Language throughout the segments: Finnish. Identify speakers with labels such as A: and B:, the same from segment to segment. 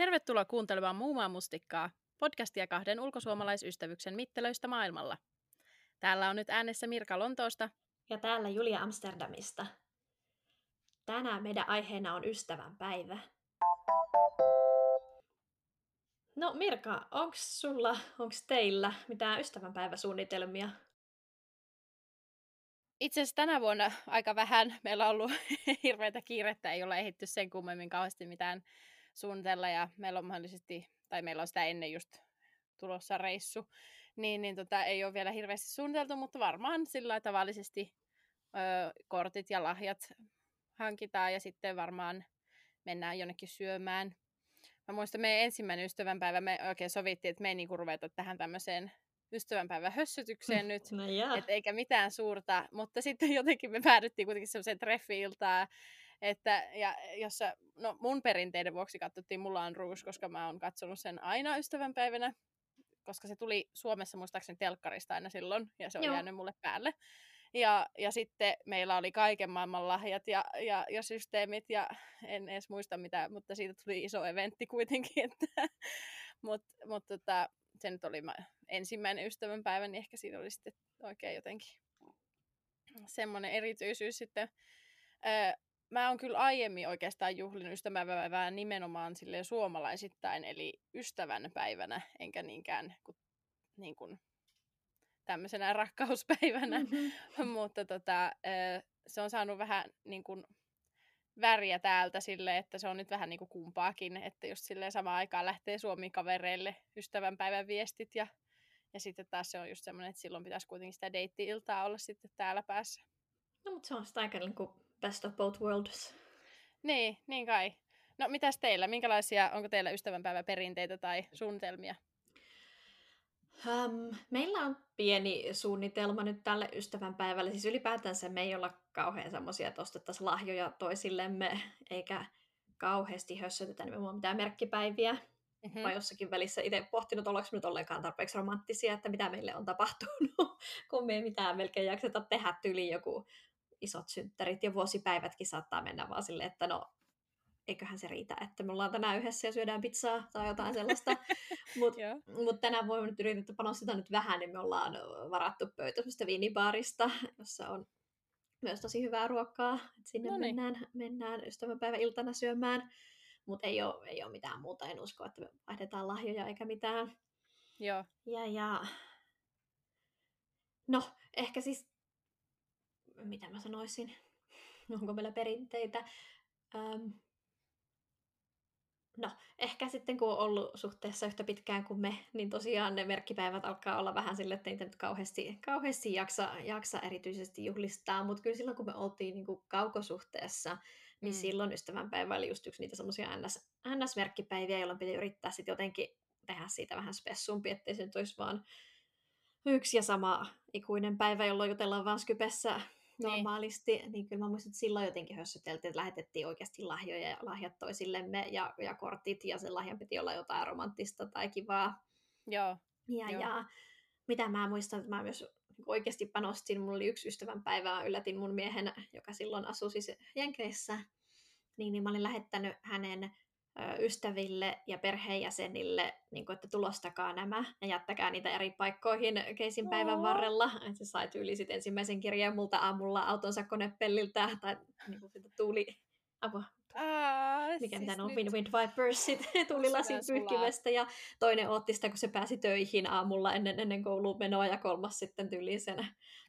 A: Tervetuloa kuuntelemaan Muumaa mustikkaa, podcastia kahden ulkosuomalaisystävyksen mittelöistä maailmalla. Täällä on nyt äänessä Mirka Lontoosta.
B: Ja täällä Julia Amsterdamista. Tänään meidän aiheena on ystävän päivä. No Mirka, onko sulla, onko teillä mitään ystävänpäiväsuunnitelmia?
A: Itse asiassa tänä vuonna aika vähän. Meillä on ollut hirveätä kiirettä, ei ole ehditty sen kummemmin kauheasti mitään suunnitella ja meillä on mahdollisesti, tai meillä on sitä ennen just tulossa reissu, niin, niin tota, ei ole vielä hirveästi suunniteltu, mutta varmaan sillä tavallisesti ö, kortit ja lahjat hankitaan ja sitten varmaan mennään jonnekin syömään. Mä muistan, meidän ensimmäinen ystävänpäivä, me oikein sovittiin, että me ei niinku ruveta tähän tämmöiseen ystävänpäivän hössytykseen nyt,
B: No
A: et eikä mitään suurta, mutta sitten jotenkin me päädyttiin kuitenkin semmoiseen treffi-iltaan, että, ja jossa, no mun perinteiden vuoksi katsottiin Mulan Rouge, koska mä oon katsonut sen aina ystävänpäivänä, koska se tuli Suomessa muistaakseni telkkarista aina silloin, ja se on Joo. jäänyt mulle päälle. Ja, ja sitten meillä oli kaiken maailman lahjat ja, ja, ja systeemit, ja en edes muista mitä, mutta siitä tuli iso eventti kuitenkin. Että, mutta mut, tota, se nyt oli ensimmäinen ystävänpäivä, niin ehkä siinä oli sitten oikein jotenkin semmoinen erityisyys sitten. Öö, mä oon kyllä aiemmin oikeastaan juhlinut ystävänpäivää nimenomaan silleen suomalaisittain, eli ystävänpäivänä, enkä niinkään kuin, niin kuin tämmöisenä rakkauspäivänä, mm-hmm. mutta tota, se on saanut vähän niin kuin, väriä täältä sille, että se on nyt vähän niin kuin kumpaakin, että just silleen samaan aikaan lähtee Suomi-kavereille ystävänpäivän viestit ja, ja sitten taas se on just semmoinen, että silloin pitäisi kuitenkin sitä deitti-iltaa olla sitten täällä päässä.
B: No mutta se on sitä aika niin kuin best of both worlds.
A: Niin, niin kai. No mitäs teillä? Minkälaisia, onko teillä ystävänpäiväperinteitä tai suunnitelmia?
B: Um, meillä on pieni suunnitelma nyt tälle ystävänpäivälle. Siis ylipäätänsä me ei olla kauhean semmoisia, että ostettaisiin lahjoja toisillemme, eikä kauheasti hössötetä nimenomaan mitään merkkipäiviä. Mm-hmm. Mä jossakin välissä itse pohtinut, ollaanko nyt ollenkaan tarpeeksi romanttisia, että mitä meille on tapahtunut, kun me ei mitään melkein jakseta tehdä tyli joku isot synttärit ja vuosipäivätkin saattaa mennä vaan silleen, että no eiköhän se riitä, että me ollaan tänään yhdessä ja syödään pizzaa tai jotain sellaista. Mutta mut tänään voimme nyt yritetty panostaa nyt vähän, niin me ollaan varattu pöytä semmoista viinibaarista, jossa on myös tosi hyvää ruokaa. Et sinne Noniin. mennään, mennään ystävänpäiväiltana syömään. Mutta ei ole, ei ole mitään muuta, en usko, että me vaihdetaan lahjoja eikä mitään.
A: Joo.
B: Ja, ja... No, ehkä siis, mitä mä sanoisin, onko meillä perinteitä? Um, No, ehkä sitten kun on ollut suhteessa yhtä pitkään kuin me, niin tosiaan ne merkkipäivät alkaa olla vähän sille, että niitä nyt kauheasti, kauheasti jaksa, jaksa erityisesti juhlistaa, mutta kyllä silloin kun me oltiin niin kuin kaukosuhteessa, niin mm. silloin ystävänpäivä oli just yksi niitä semmoisia NS, NS-merkkipäiviä, jolloin piti yrittää sitten jotenkin tehdä siitä vähän spessumpi, ettei se nyt olisi vaan yksi ja sama ikuinen päivä, jolloin jutellaan vaan Skypessä. Normaalisti, niin. niin kyllä mä muistan, että silloin jotenkin hössöteltiin, että lähetettiin oikeasti lahjoja ja lahjat toisillemme ja, ja kortit, ja sen lahjan piti olla jotain romanttista tai kivaa.
A: Joo.
B: Ja,
A: Joo.
B: ja mitä mä muistan, että mä myös niin oikeasti panostin, mulla oli yksi ystävänpäivä, yllätin mun miehen, joka silloin asui siis Jenkeissä, niin, niin mä olin lähettänyt hänen ystäville ja perheenjäsenille, niin kuin, että tulostakaa nämä ja jättäkää niitä eri paikkoihin keisin päivän varrella. Et se sai tyyli sit ensimmäisen kirjeen multa aamulla autonsa konepelliltä tai niin kuin, tuuli... Apua.
A: Aa,
B: Mikä siis on, Wind, Wind Vipers, tuli lasin pyyhkimestä ja toinen otti sitä, kun se pääsi töihin aamulla ennen, ennen kouluun menoa ja kolmas sitten tyyliin sen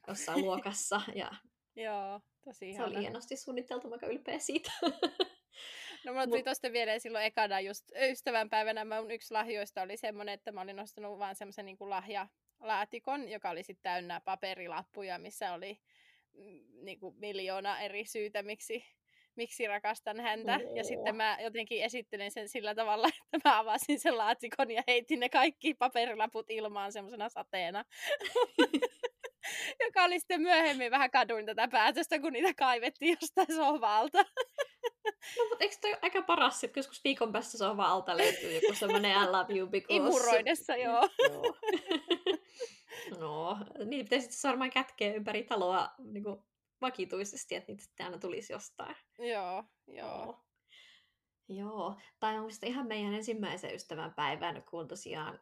B: jossain luokassa. Ja
A: Joo, tosi
B: Se oli hienosti suunniteltu, mä ylpeä siitä.
A: No mulla tuli Mut... tosta vielä silloin ekana just ystävänpäivänä. Mun yksi lahjoista oli semmoinen, että mä olin nostanut vaan semmoisen niin lahjalaatikon, joka oli sitten täynnä paperilappuja, missä oli mm, niin kuin miljoona eri syytä, miksi, miksi rakastan häntä. Oh. Ja sitten mä jotenkin esittelin sen sillä tavalla, että mä avasin sen laatikon ja heitin ne kaikki paperilaput ilmaan semmoisena sateena. joka oli sitten myöhemmin vähän kaduin tätä päätöstä, kun niitä kaivettiin jostain sohvalta.
B: No, mutta eikö toi aika paras, että joskus viikon päästä sohva alta löytyy joku semmoinen I love you because...
A: Imuroidessa, joo.
B: joo. no, niitä pitäisi varmaan kätkeä ympäri taloa niin kuin vakituisesti, että niitä sitten aina tulisi jostain.
A: Joo, joo.
B: Joo, tai on ihan meidän ensimmäisen ystävän päivän, kun tosiaan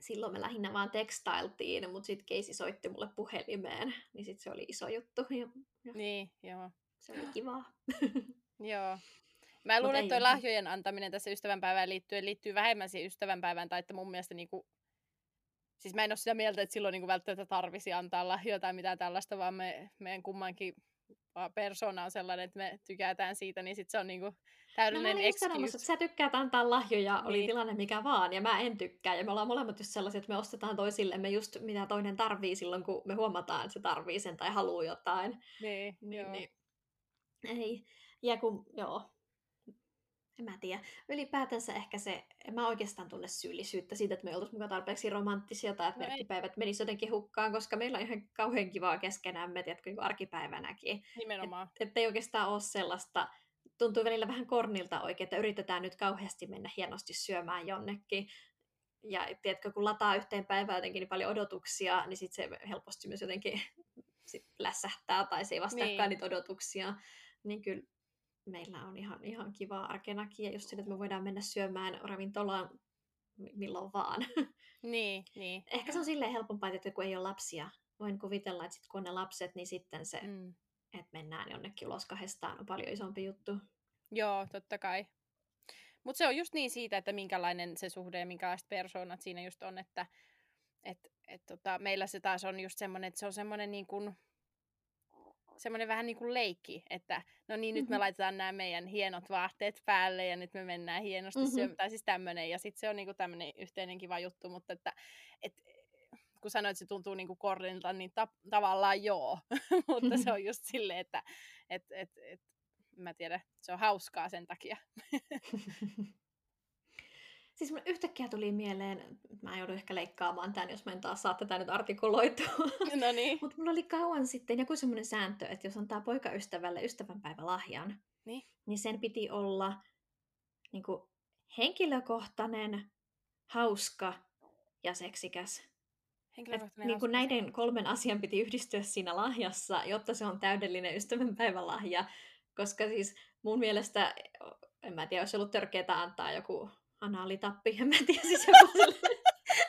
B: silloin me lähinnä vaan tekstailtiin, mutta sitten Keisi soitti mulle puhelimeen, niin sitten se oli iso juttu. Ja,
A: ja niin, joo.
B: Se oli kivaa.
A: Joo. Mä luulen, että tuo lahjojen antaminen tässä ystävänpäivään liittyen liittyy vähemmän siihen ystävänpäivään, tai että mun mielestä niinku, siis mä en ole sitä mieltä, että silloin niinku välttämättä tarvisi antaa lahjoja tai mitään tällaista, vaan me, meidän kummankin persona on sellainen, että me tykätään siitä, niin sitten se on niinku täydellinen no, excuse. Sanomassa,
B: että sä tykkäät antaa lahjoja, niin. oli tilanne mikä vaan, ja mä en tykkää. Ja me ollaan molemmat just sellaisia, että me ostetaan toisillemme just mitä toinen tarvii silloin, kun me huomataan, että se tarvii sen tai haluaa jotain.
A: Niin, niin, joo. niin.
B: Ei. Ja kun, joo, en mä tiedä. Ylipäätänsä ehkä se, en mä oikeastaan tunne syyllisyyttä siitä, että me oltaisiin mukaan tarpeeksi romanttisia tai että no merkkipäivät menisivät jotenkin hukkaan, koska meillä on ihan kauhean kivaa keskenämme, tiedätkö, niin arkipäivänäkin.
A: Nimenomaan.
B: Et, ei oikeastaan ole sellaista, tuntuu välillä vähän kornilta oikein, että yritetään nyt kauheasti mennä hienosti syömään jonnekin. Ja tiedätkö, kun lataa yhteen päivään jotenkin niin paljon odotuksia, niin sitten se helposti myös jotenkin sit lässähtää tai se ei vastaakaan niin. niitä odotuksia. Niin kyllä meillä on ihan, ihan kiva arkenakin ja just sitä, että me voidaan mennä syömään ravintolaan milloin vaan.
A: Niin, niin.
B: Ehkä se on silleen helpompaa, että kun ei ole lapsia. Voin kuvitella, että sit kun on ne lapset, niin sitten se, mm. että mennään jonnekin ulos kahdestaan, on paljon isompi juttu.
A: Joo, totta kai. Mutta se on just niin siitä, että minkälainen se suhde ja minkälaiset persoonat siinä just on, että et, et tota, meillä se taas on just semmoinen, että se on semmoinen niin kuin, semmoinen vähän niin kuin leikki, että no niin, nyt mm-hmm. me laitetaan nämä meidän hienot vaatteet päälle ja nyt me mennään hienosti mm-hmm. syömään, tai siis tämmöinen, ja sitten se on niin kuin tämmöinen yhteinen kiva juttu, mutta että et, kun sanoit, että se tuntuu niin kuin kornilta, niin ta- tavallaan joo, mutta se on just silleen, että et, et, et, mä tiedän, se on hauskaa sen takia.
B: Siis mun yhtäkkiä tuli mieleen, mä joudun ehkä leikkaamaan tämän, jos mä en taas saa tätä nyt artikuloitua.
A: No niin.
B: Mutta mulla oli kauan sitten joku semmoinen sääntö, että jos antaa poikaystävälle ystävänpäivälahjan,
A: niin,
B: niin sen piti olla niin kuin, henkilökohtainen, hauska ja seksikäs.
A: Henkilökohtainen
B: niin kuin näiden kolmen asian piti yhdistyä siinä lahjassa, jotta se on täydellinen ystävänpäivälahja. Koska siis mun mielestä, en mä tiedä, olisi ollut törkeää antaa joku anaalitappi, en mä tiedä, siis joku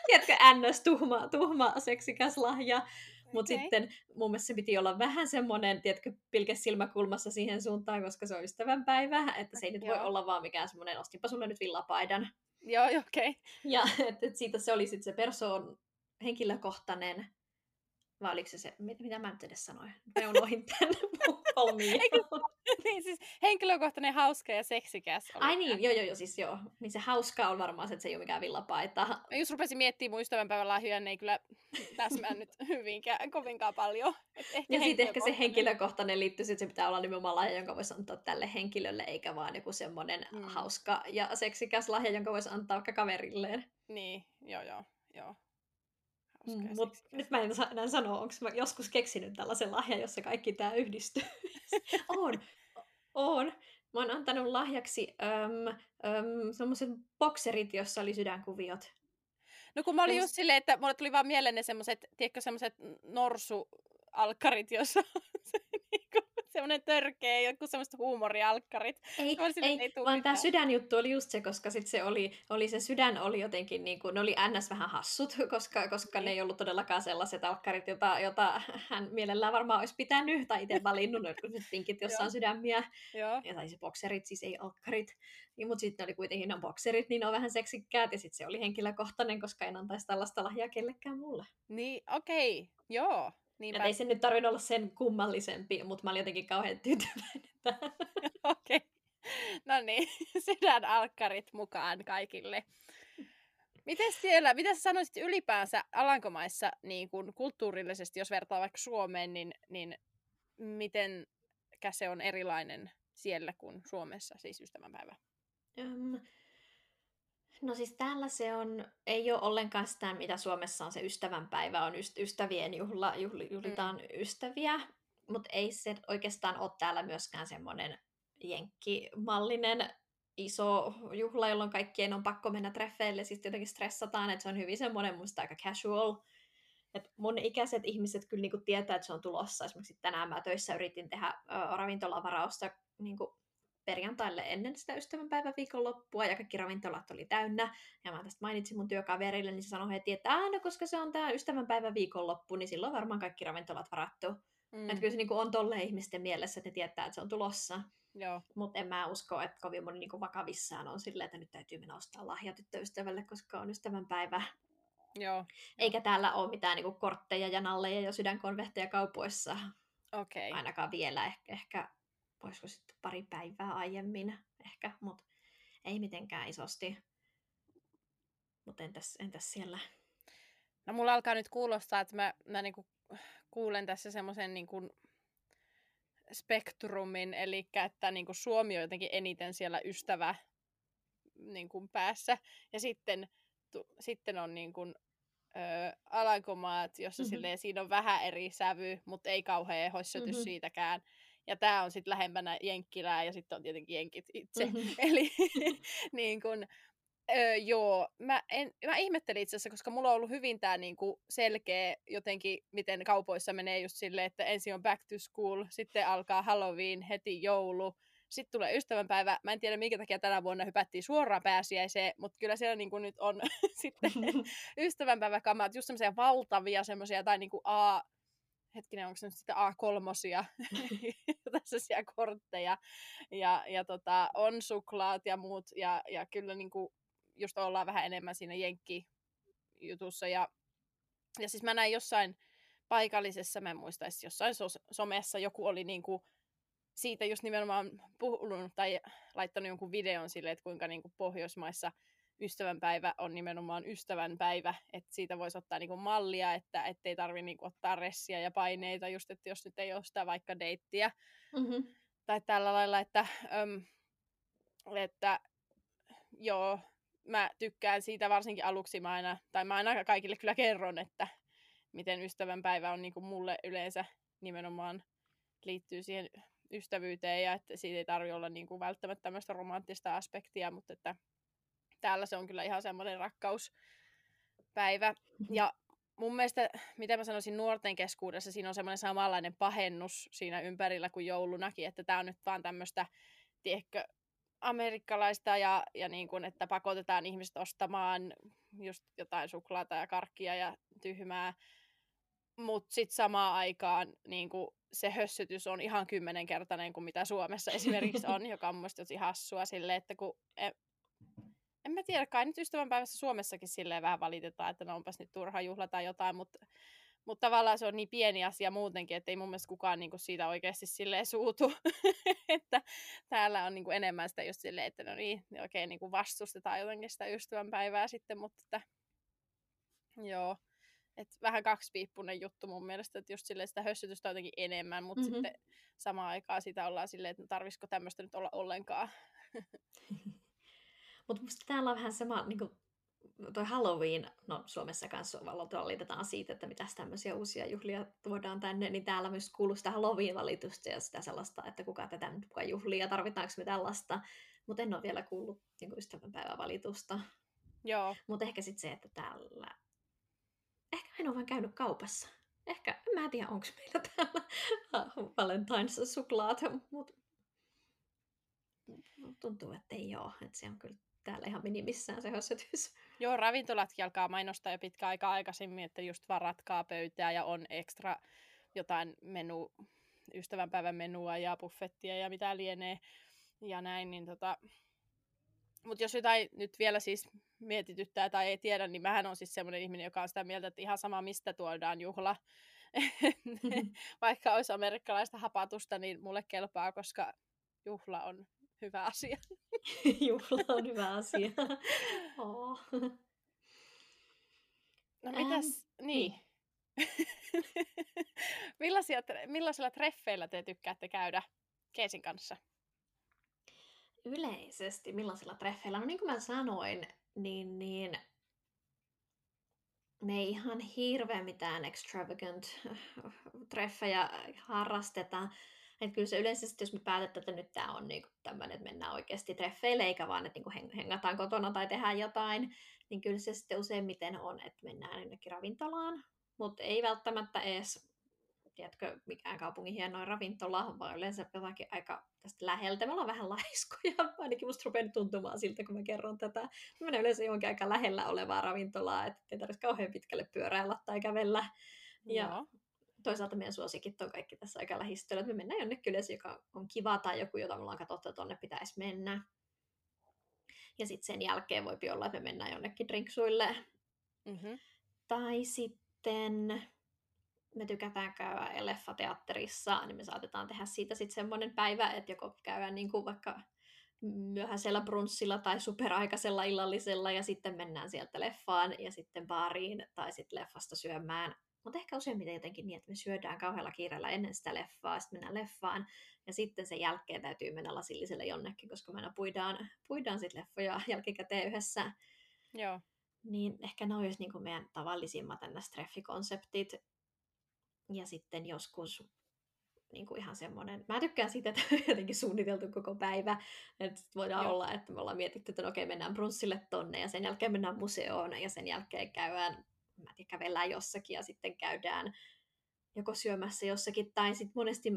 B: tiedätkö, ns. tuhma, tuhma seksikäs lahja. Okay. Mutta sitten mun mielestä se piti olla vähän semmoinen, tiedätkö, pilke silmäkulmassa siihen suuntaan, koska se on ystävänpäivä, että se ei nyt voi olla vaan mikään semmoinen, ostinpa sulle nyt villapaidan.
A: Joo, okei. Okay.
B: Ja että et siitä se oli sitten se persoon henkilökohtainen vai oliko se se, mitä, mä nyt edes sanoin? Mä unohdin tämän
A: niin siis henkilökohtainen hauska ja seksikäs.
B: Ai niin, joo joo joo, siis joo. Niin se hauska on varmaan se, että se ei ole mikään villapaita.
A: Mä just rupesin miettimään mun ystävänpäivän lahjoja, ne ei kyllä täsmää nyt hyvinkään, kovinkaan paljon.
B: Et ehkä ja sitten ehkä se henkilökohtainen liittyy, että se pitää olla nimenomaan lahja, jonka voisi antaa tälle henkilölle, eikä vaan joku semmoinen mm. hauska ja seksikäs lahja, jonka voisi antaa vaikka kaverilleen.
A: Niin, joo joo, joo.
B: Mm, mut nyt mä en saa enää sanoa, onko mä joskus keksinyt tällaisen lahjan, jossa kaikki tämä yhdistyy. on, on. Mä oon antanut lahjaksi äm, äm, semmoiset bokserit, jossa oli sydänkuviot.
A: No kun mä olin just silleen, että mulle tuli vaan mieleen ne semmoiset, tiedätkö, semmoiset norsu-alkkarit, jossa niinku semmoinen törkeä, joku semmoista huumorialkkarit.
B: Ei, ei, ei vaan tämä sydänjuttu oli just se, koska sit se oli, oli se sydän oli jotenkin, niin kuin, ne oli ns. vähän hassut, koska, koska ne niin. ei ollut todellakaan sellaiset alkkarit, jota, jota hän mielellään varmaan olisi pitänyt, tai itse valinnut, ne pinkit, jossa on sydämiä.
A: Joo.
B: Ja tai se bokserit, siis ei alkkarit. Niin, mutta sitten oli kuitenkin ne bokserit, niin ne on vähän seksikkäät, ja sitten se oli henkilökohtainen, koska en antaisi tällaista lahjaa kellekään mulle.
A: Niin, okei, okay. joo.
B: Niinpä. ei se nyt tarvinnut olla sen kummallisempi, mutta mä olin jotenkin kauhean tyytyväinen
A: Okei. Okay. No niin, sydänalkkarit mukaan kaikille. Miten siellä, mitä sä sanoisit ylipäänsä Alankomaissa niin kun kulttuurillisesti, jos vertaa vaikka Suomeen, niin, niin miten se on erilainen siellä kuin Suomessa, siis ystävänpäivä?
B: Um, No siis täällä se on, ei ole ollenkaan sitä, mitä Suomessa on se ystävänpäivä, on ystävien juhla, juhli, juhlitaan mm. ystäviä, mutta ei se oikeastaan ole täällä myöskään semmoinen jenkkimallinen iso juhla, jolloin kaikkien on pakko mennä treffeille, siis jotenkin stressataan, että se on hyvin semmoinen mun aika casual. Et mun ikäiset ihmiset kyllä niinku tietää, että se on tulossa. Esimerkiksi tänään mä töissä yritin tehdä ö, ravintolavarausta niinku perjantaille ennen sitä ystävänpäivän viikonloppua ja kaikki ravintolat oli täynnä. Ja mä tästä mainitsin mun työkaverille, niin se sanoi heti, että no koska se on tämä ystävänpäivän viikonloppu, niin silloin varmaan kaikki ravintolat varattu. Mm. Että kyllä se niin on tolle ihmisten mielessä, että ne tietää, että se on tulossa. Mutta en mä usko, että kovin moni niin vakavissaan on silleen, että nyt täytyy mennä ostaa lahja tyttöystävälle, koska on ystävänpäivä.
A: Joo.
B: Eikä täällä ole mitään niin kortteja ja nalleja ja sydänkonvehteja kaupoissa.
A: Okay.
B: Ainakaan vielä. Ehkä, ehkä voisiko sitten pari päivää aiemmin ehkä, mutta ei mitenkään isosti. Mutta entäs, entäs siellä?
A: No mulla alkaa nyt kuulostaa, että mä, mä niinku kuulen tässä semmoisen niinku spektrumin, eli että niinku Suomi on jotenkin eniten siellä ystävä niinku päässä, ja sitten, tu, sitten on niinku, ö, Alankomaat, jossa mm-hmm. silleen, siinä on vähän eri sävy, mutta ei kauhean hossotys mm-hmm. siitäkään. Ja tämä on sitten lähempänä Jenkkilää ja sitten on tietenkin Jenkit itse. Mm-hmm. Eli niin kun, öö, joo, mä, en, mä ihmettelin itse asiassa, koska mulla on ollut hyvin tämä niinku selkeä jotenkin, miten kaupoissa menee just silleen, että ensin on back to school, sitten alkaa Halloween, heti joulu, sitten tulee ystävänpäivä. Mä en tiedä, minkä takia tänä vuonna hypättiin suoraan pääsiäiseen, mutta kyllä siellä niin kuin nyt on sitten ystävänpäiväkamat, just semmoisia valtavia semmoisia, tai niin kuin A, hetkinen, onko se nyt sitten A3, tässä siellä kortteja, ja, ja tota, on suklaat ja muut, ja, ja kyllä niin kuin just ollaan vähän enemmän siinä jenkki-jutussa, ja, ja siis mä näin jossain paikallisessa, mä en muista jossain so- somessa joku oli niin kuin siitä just nimenomaan puhunut tai laittanut jonkun videon sille, että kuinka niin kuin Pohjoismaissa ystävänpäivä on nimenomaan ystävänpäivä, että siitä voisi ottaa niin kuin mallia, että ei tarvitse niin kuin ottaa ressiä ja paineita, just että jos nyt ei ole sitä vaikka deittiä mm-hmm. tai tällä lailla, että, äm, että joo, mä tykkään siitä varsinkin aluksi mä aina, tai mä aina kaikille kyllä kerron, että miten ystävänpäivä on niin kuin mulle yleensä nimenomaan liittyy siihen ystävyyteen ja että siitä ei tarvitse olla niin kuin välttämättä tämmöistä romanttista aspektia, mutta että täällä se on kyllä ihan semmoinen rakkauspäivä. Mm-hmm. Ja mun mielestä, mitä mä sanoisin nuorten keskuudessa, siinä on semmoinen samanlainen pahennus siinä ympärillä kuin joulunakin, että tämä on nyt vaan tämmöistä, tiedätkö, amerikkalaista ja, ja niin kuin, että pakotetaan ihmiset ostamaan just jotain suklaata ja karkkia ja tyhmää, mutta sitten samaan aikaan niin kuin se hössytys on ihan kymmenenkertainen kuin mitä Suomessa esimerkiksi on, joka on mielestäni tosi hassua sille, että kun en, mä tiedä, kai nyt ystävänpäivässä Suomessakin silleen vähän valitetaan, että no onpas nyt turha juhla tai jotain, mutta mutta tavallaan se on niin pieni asia muutenkin, että ei mun mielestä kukaan niinku siitä oikeasti silleen suutu. että täällä on niinku enemmän sitä just silleen, että no niin, oikein niinku vastustetaan jotenkin sitä ystävänpäivää sitten, mutta että, joo et vähän kaksipiippunen juttu mun mielestä, että just silleen sitä hössytystä on jotenkin enemmän, mutta mm-hmm. sitten samaan aikaan sitä ollaan silleen, että no tarvisiko tämmöistä nyt olla ollenkaan.
B: mutta musta täällä on vähän sama, niin kuin toi Halloween, no Suomessa kanssa valitetaan siitä, että mitä tämmöisiä uusia juhlia tuodaan tänne, niin täällä myös kuuluu sitä Halloween-valitusta ja sitä sellaista, että kuka tätä nyt kuka juhlia, tarvitaanko me tällaista. Mutta en ole vielä kuullut niin ystävänpäivän valitusta.
A: Joo.
B: Mutta ehkä sitten se, että täällä ehkä en ole vaan käynyt kaupassa. Ehkä, mä en tiedä, onko meillä täällä Valentine's-suklaat, mutta tuntuu, että ei ole. Että se on kyllä täällä ihan minimissään se hössötys.
A: Joo, ravintolatkin alkaa mainostaa jo pitkä aika aikaisemmin, että just varatkaa pöytää ja on ekstra jotain menu, ystävänpäivän menua ja buffettia ja mitä lienee ja näin, niin tota... Mutta jos jotain nyt vielä siis mietityttää tai ei tiedä, niin mähän on siis semmoinen ihminen, joka on sitä mieltä, että ihan sama mistä tuodaan juhla. Vaikka olisi amerikkalaista hapatusta, niin mulle kelpaa, koska juhla on hyvä asia.
B: juhla on hyvä asia. oh.
A: No mitäs, ähm, niin. Millaisia, millaisilla treffeillä te tykkäätte käydä Keesin kanssa?
B: Yleisesti millaisilla treffeillä? No niin kuin mä sanoin, niin, niin me ei ihan hirveän mitään extravagant treffejä harrasteta. Että kyllä se yleisesti, jos me päätetään, että nyt tämä on niinku tämmöinen, että mennään oikeasti treffeille, eikä vaan, että niinku hengataan kotona tai tehdään jotain, niin kyllä se sitten useimmiten on, että mennään jonnekin ravintolaan, mutta ei välttämättä edes tiedätkö, mikään kaupungin hienoin ravintola, vaan yleensä jotakin aika tästä läheltä. Me ollaan vähän laiskoja, ainakin musta rupeaa tuntumaan siltä, kun mä kerron tätä. Mä menen yleensä johonkin aika lähellä olevaa ravintolaa, että ei tarvitse kauhean pitkälle pyöräillä tai kävellä. Ja. Toisaalta meidän suosikit on kaikki tässä aika lähistöllä, että me mennään jonnekin yleensä, joka on kiva tai joku, jota me ollaan katsottu, että tonne pitäisi mennä. Ja sitten sen jälkeen voi olla, että me mennään jonnekin drinksuille. Mm-hmm. Tai sitten me tykätään käydä leffateatterissa, niin me saatetaan tehdä siitä sitten semmoinen päivä, että joko käydään niin kuin vaikka myöhäisellä brunssilla tai superaikaisella illallisella ja sitten mennään sieltä leffaan ja sitten baariin tai sitten leffasta syömään. Mutta ehkä useimmiten jotenkin niin, että me syödään kauhealla kiireellä ennen sitä leffaa, sitten mennään leffaan ja sitten sen jälkeen täytyy mennä lasilliselle jonnekin, koska me aina puidaan, puidaan sitten leffoja jälkikäteen yhdessä.
A: Joo.
B: Niin ehkä ne olisi niin meidän tavallisimmat treffikonseptit. Ja sitten joskus niin kuin ihan semmoinen, mä tykkään siitä, että on jotenkin suunniteltu koko päivä, että voidaan Joo. olla, että me ollaan mietitty, että no okei, mennään brunssille tonne, ja sen jälkeen mennään museoon, ja sen jälkeen käydään, mä tiedän, kävellään jossakin, ja sitten käydään joko syömässä jossakin, tai sitten monesti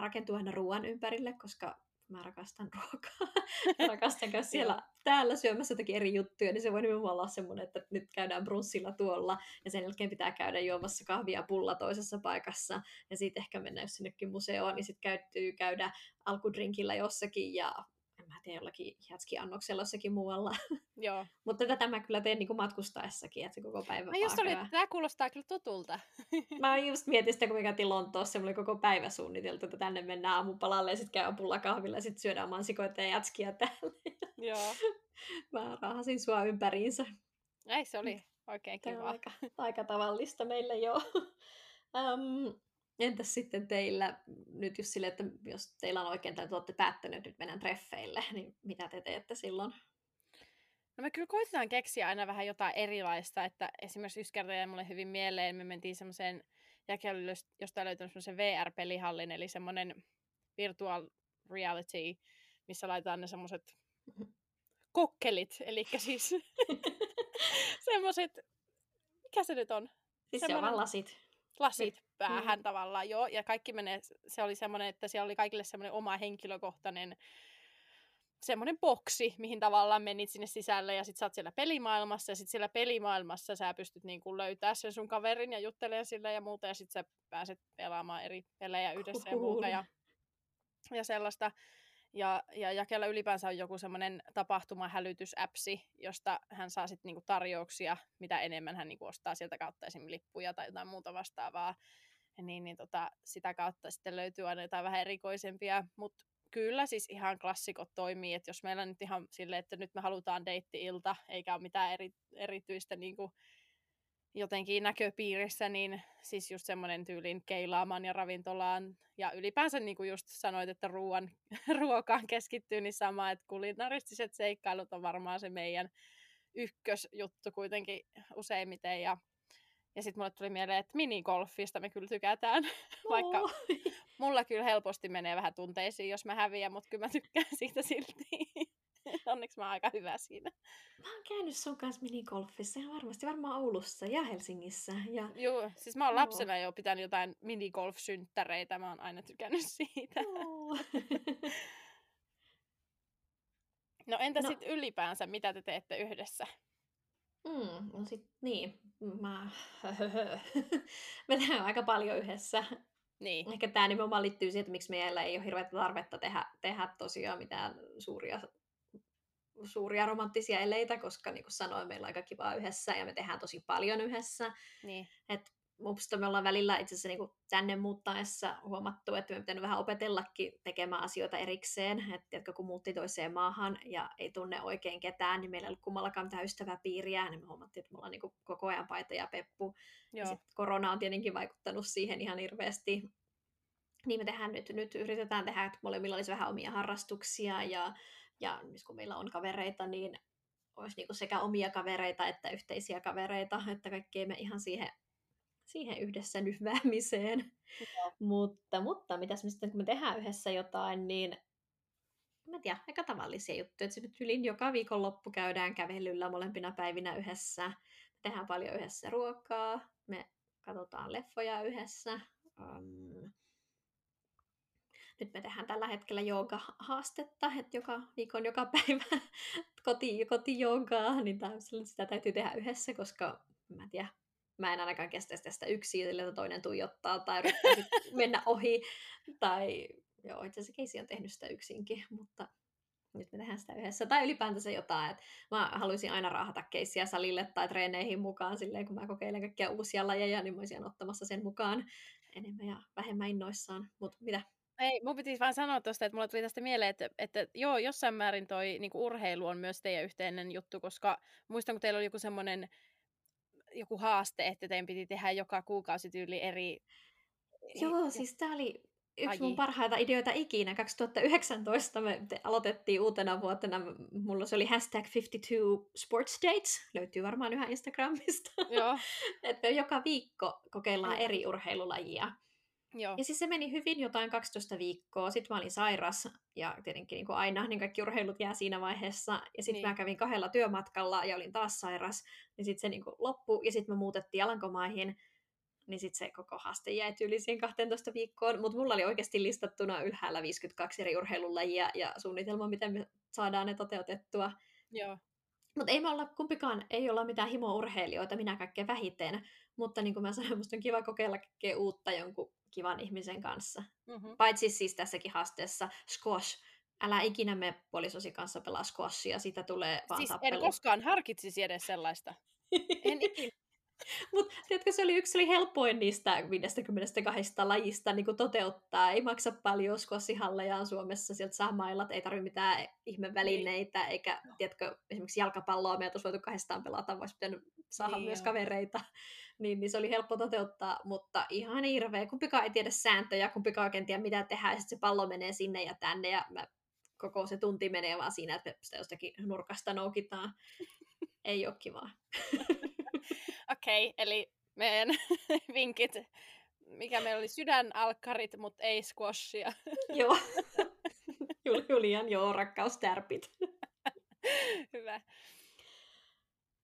B: rakentuu aina ruoan ympärille, koska mä rakastan ruokaa. rakastan käydä siellä täällä syömässä jotakin eri juttuja, niin se voi nimenomaan olla semmoinen, että nyt käydään brunssilla tuolla, ja sen jälkeen pitää käydä juomassa kahvia pulla toisessa paikassa, ja sitten ehkä mennä jos sinnekin museoon, niin sitten käytyy käydä alkudrinkillä jossakin, ja mä teen jollakin jatski-annoksella jossakin muualla.
A: Joo.
B: Mutta tätä mä kyllä teen niin kuin matkustaessakin, että se koko päivä
A: Mä just olin, että tämä kuulostaa kyllä tutulta.
B: mä just mietin sitä, kun me käytiin Lontoossa, mulla oli koko päivä suunniteltu, että tänne mennään aamupalalle ja sitten käydään pulla kahvilla ja sitten syödään mansikoita ja jatskia täällä.
A: Joo.
B: mä raahasin sua ympäriinsä.
A: Ei, se oli oikein kiva.
B: Aika, aika tavallista meille jo. um, Entäs sitten teillä nyt just sille, että jos teillä on oikein tai te olette päättäneet, nyt mennään treffeille, niin mitä te teette silloin?
A: No me kyllä koitetaan keksiä aina vähän jotain erilaista, että esimerkiksi yksi kerta jäi mulle hyvin mieleen, me mentiin semmoiseen jakelulle, josta löytänyt semmoisen VR-pelihallin, eli semmoinen virtual reality, missä laitetaan ne semmoiset kokkelit, eli siis semmoiset, mikä se nyt on?
B: Siis Semmoinen... se on lasit
A: lasit päähän mm. tavallaan, joo. Ja kaikki menee, se oli semmoinen, että siellä oli kaikille semmoinen oma henkilökohtainen semmoinen boksi, mihin tavallaan menit sinne sisälle ja sit sä oot siellä pelimaailmassa ja sit siellä pelimaailmassa sä pystyt niin kuin löytää sen sun kaverin ja juttelemaan sille ja muuta ja sit sä pääset pelaamaan eri pelejä yhdessä cool. ja muuta ja, ja sellaista. Ja, ja Jakella ylipäänsä on joku semmoinen tapahtumahälytysäpsi, josta hän saa sitten niinku tarjouksia, mitä enemmän hän niinku ostaa sieltä kautta esimerkiksi lippuja tai jotain muuta vastaavaa. Niin, niin tota, sitä kautta sitten löytyy aina jotain vähän erikoisempia, mutta kyllä siis ihan klassikot toimii, että jos meillä nyt ihan silleen, että nyt me halutaan deitti-ilta, eikä ole mitään eri, erityistä niinku jotenkin näköpiirissä, niin siis just semmoinen tyylin keilaamaan ja ravintolaan. Ja ylipäänsä niin kuin just sanoit, että ruoan, ruokaan keskittyy, niin sama, että kulinaristiset seikkailut on varmaan se meidän ykkösjuttu kuitenkin useimmiten. Ja, ja sitten mulle tuli mieleen, että minigolfista me kyllä tykätään, oh. vaikka mulla kyllä helposti menee vähän tunteisiin, jos mä häviän, mutta kyllä mä tykkään siitä silti. Onneksi mä oon aika hyvä siinä.
B: Mä oon käynyt sun kanssa minigolfissa ja varmasti varmaan Oulussa ja Helsingissä. Ja...
A: Joo, siis mä oon lapsena jo pitänyt jotain minigolf-synttäreitä. Mä oon aina tykännyt siitä. no entä no. sitten ylipäänsä, mitä te teette yhdessä?
B: Mm, no sit niin, mä... me tehdään aika paljon yhdessä.
A: Niin.
B: Ehkä tämä nimenomaan liittyy siihen, että miksi meillä ei ole hirveätä tarvetta tehdä, tehdä tosiaan mitään suuria suuria romanttisia eleitä, koska niin kuin sanoin, meillä on aika kivaa yhdessä ja me tehdään tosi paljon yhdessä.
A: Niin.
B: Et musta me ollaan välillä itse asiassa niin tänne muuttaessa huomattu, että me pitää vähän opetellakin tekemään asioita erikseen. Että kun muutti toiseen maahan ja ei tunne oikein ketään, niin meillä ei ollut kummallakaan mitään ystäväpiiriä, niin me huomattiin, että me ollaan niin koko ajan paita ja peppu. Joo. Ja korona on tietenkin vaikuttanut siihen ihan hirveästi. Niin me tehdään nyt, nyt yritetään tehdä, että molemmilla olisi vähän omia harrastuksia ja ja kun meillä on kavereita, niin olisi niin sekä omia kavereita että yhteisiä kavereita, että kaikki me ihan siihen, siihen yhdessä nyhväämiseen. mutta, mutta mitäs me sitten, kun me tehdään yhdessä jotain, niin mä tiedän, aika tavallisia juttuja. Että se nyt ylin joka viikonloppu käydään kävelyllä molempina päivinä yhdessä. Me tehdään paljon yhdessä ruokaa, me katsotaan leffoja yhdessä, um, nyt me tehdään tällä hetkellä jooga-haastetta, että joka viikon joka päivä koti, kotijoogaa, niin sitä täytyy tehdä yhdessä, koska mä en tiedä, mä en ainakaan kestä tästä yksin, että toinen tuijottaa tai mennä ohi. Tai joo, itse asiassa Keisi on tehnyt sitä yksinkin, mutta nyt me tehdään sitä yhdessä. Tai ylipäätänsä jotain, että mä haluaisin aina raahata keissiä salille tai treeneihin mukaan silleen, kun mä kokeilen kaikkia uusia lajeja, niin mä olisin ottamassa sen mukaan enemmän ja vähemmän innoissaan. Mutta mitä?
A: Ei, mun piti vaan sanoa tuosta, että mulla tuli tästä mieleen, että, että joo, jossain määrin toi niin urheilu on myös teidän yhteinen juttu, koska muistan, kun teillä oli joku semmoinen joku haaste, että teidän piti tehdä joka kuukausi tyyli eri...
B: Joo, siis tämä oli yksi Aji. mun parhaita ideoita ikinä. 2019 me aloitettiin uutena vuotena, mulla se oli hashtag 52 sports dates, löytyy varmaan yhä Instagramista. Joo. että joka viikko kokeillaan eri urheilulajia. Joo. Ja siis se meni hyvin jotain 12 viikkoa, sitten mä olin sairas ja tietenkin niin kuin aina, niin kaikki urheilut jää siinä vaiheessa. Ja sitten niin. mä kävin kahdella työmatkalla ja olin taas sairas, niin sitten se niin kuin loppui ja sitten me muutettiin Alankomaihin niin sitten se koko haaste jäi yli siihen 12 viikkoon. Mutta mulla oli oikeasti listattuna ylhäällä 52 eri urheilulajia ja suunnitelma, miten me saadaan ne toteutettua.
A: Joo.
B: Mutta ei me olla kumpikaan, ei olla mitään himo-urheilijoita, minä kaikkein vähiten. Mutta niin kuin mä sanoin, musta on kiva kokeilla kaikkea uutta jonkun kivan ihmisen kanssa. Mm-hmm. Paitsi siis tässäkin haasteessa squash. Älä ikinä me puolisosi kanssa pelaa squashia, siitä tulee vaan
A: siis
B: tappelu.
A: en koskaan harkitsisi edes sellaista. en ikinä.
B: Mutta tiedätkö, se oli yksi oli helpoin niistä 52 lajista niin kuin toteuttaa. Ei maksa paljon skossihalleja on Suomessa, sieltä saa mailat, ei tarvitse mitään ihmevälineitä, niin. eikä tiedätkö, esimerkiksi jalkapalloa me olisi voitu kahdestaan pelata, voisi pitänyt saada niin myös jo. kavereita. Niin, niin se oli helppo toteuttaa, mutta ihan hirveä. Kumpikaan ei tiedä sääntöjä, kumpikaan oikein tiedä mitä tehdä, ja sitten se pallo menee sinne ja tänne, ja mä koko se tunti menee vaan siinä, että sitä jostakin nurkasta noukitaan. ei ole kivaa.
A: Okei, okay, eli meidän vinkit, mikä meillä oli sydänalkkarit, mutta ei squashia.
B: joo. Julian, joo, rakkaustärpit.
A: Hyvä.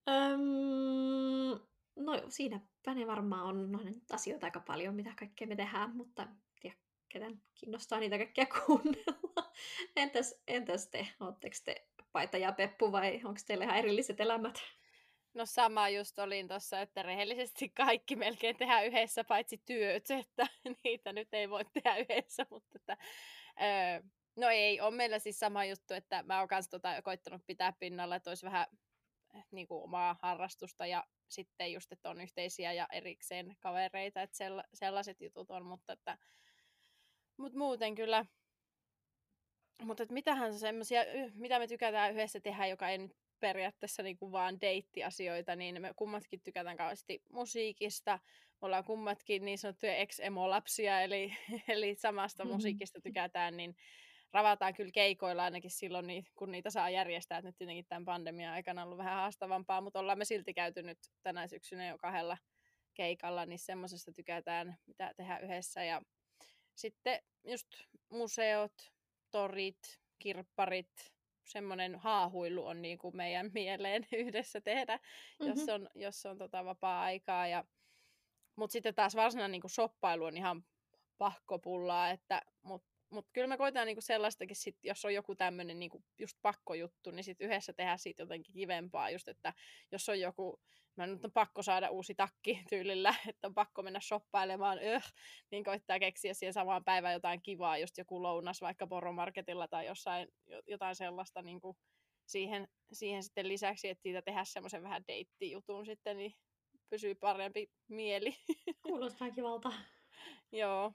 B: Öm, no siinäpä ne varmaan on no, asioita aika paljon, mitä kaikkea me tehdään, mutta tiedä, ketään kiinnostaa niitä kaikkia kuunnella. Entäs, entäs te, ootteko te Paita ja Peppu vai onko teillä ihan erilliset elämät?
A: No sama just olin tuossa, että rehellisesti kaikki melkein tehdään yhdessä, paitsi työt, että niitä nyt ei voi tehdä yhdessä, mutta että, öö, no ei, on meillä siis sama juttu, että mä oon kanssa tota koittanut pitää pinnalla, että olisi vähän eh, niin kuin omaa harrastusta ja sitten just, että on yhteisiä ja erikseen kavereita, että sella, sellaiset jutut on, mutta että mut muuten kyllä. Mutta mitähän semmoisia, mitä me tykätään yhdessä tehdä, joka ei nyt periaatteessa niin kuin vaan deittiasioita, niin me kummatkin tykätään kauheasti musiikista. Me ollaan kummatkin niin sanottuja ex-emo-lapsia, eli, eli samasta mm-hmm. musiikista tykätään, niin ravataan kyllä keikoilla ainakin silloin, kun niitä saa järjestää. Et nyt tietenkin tämän pandemian aikana on ollut vähän haastavampaa, mutta ollaan me silti käyty nyt tänä syksynä jo kahdella keikalla, niin semmoisesta tykätään, mitä tehdä yhdessä. Ja sitten just museot, torit, kirpparit, semmoinen haahuilu on niin kuin meidän mieleen yhdessä tehdä, mm-hmm. jos on, jos on tota vapaa-aikaa. Ja... Mutta sitten taas varsinainen niin kuin shoppailu on ihan pakkopullaa, että, mutta mut kyllä me koitetaan niinku sellaistakin, sit, jos on joku tämmöinen niinku just pakkojuttu, niin sitten yhdessä tehdä siitä jotenkin kivempaa. Just, että jos on joku mä nyt on pakko saada uusi takki tyylillä, että on pakko mennä shoppailemaan, öh, niin koittaa keksiä siihen samaan päivään jotain kivaa, just joku lounas vaikka poromarketilla tai jossain jotain sellaista niin kuin siihen, siihen sitten lisäksi, että siitä tehdä semmoisen vähän deittijutun sitten, niin pysyy parempi mieli.
B: Kuulostaa kivalta.
A: Joo.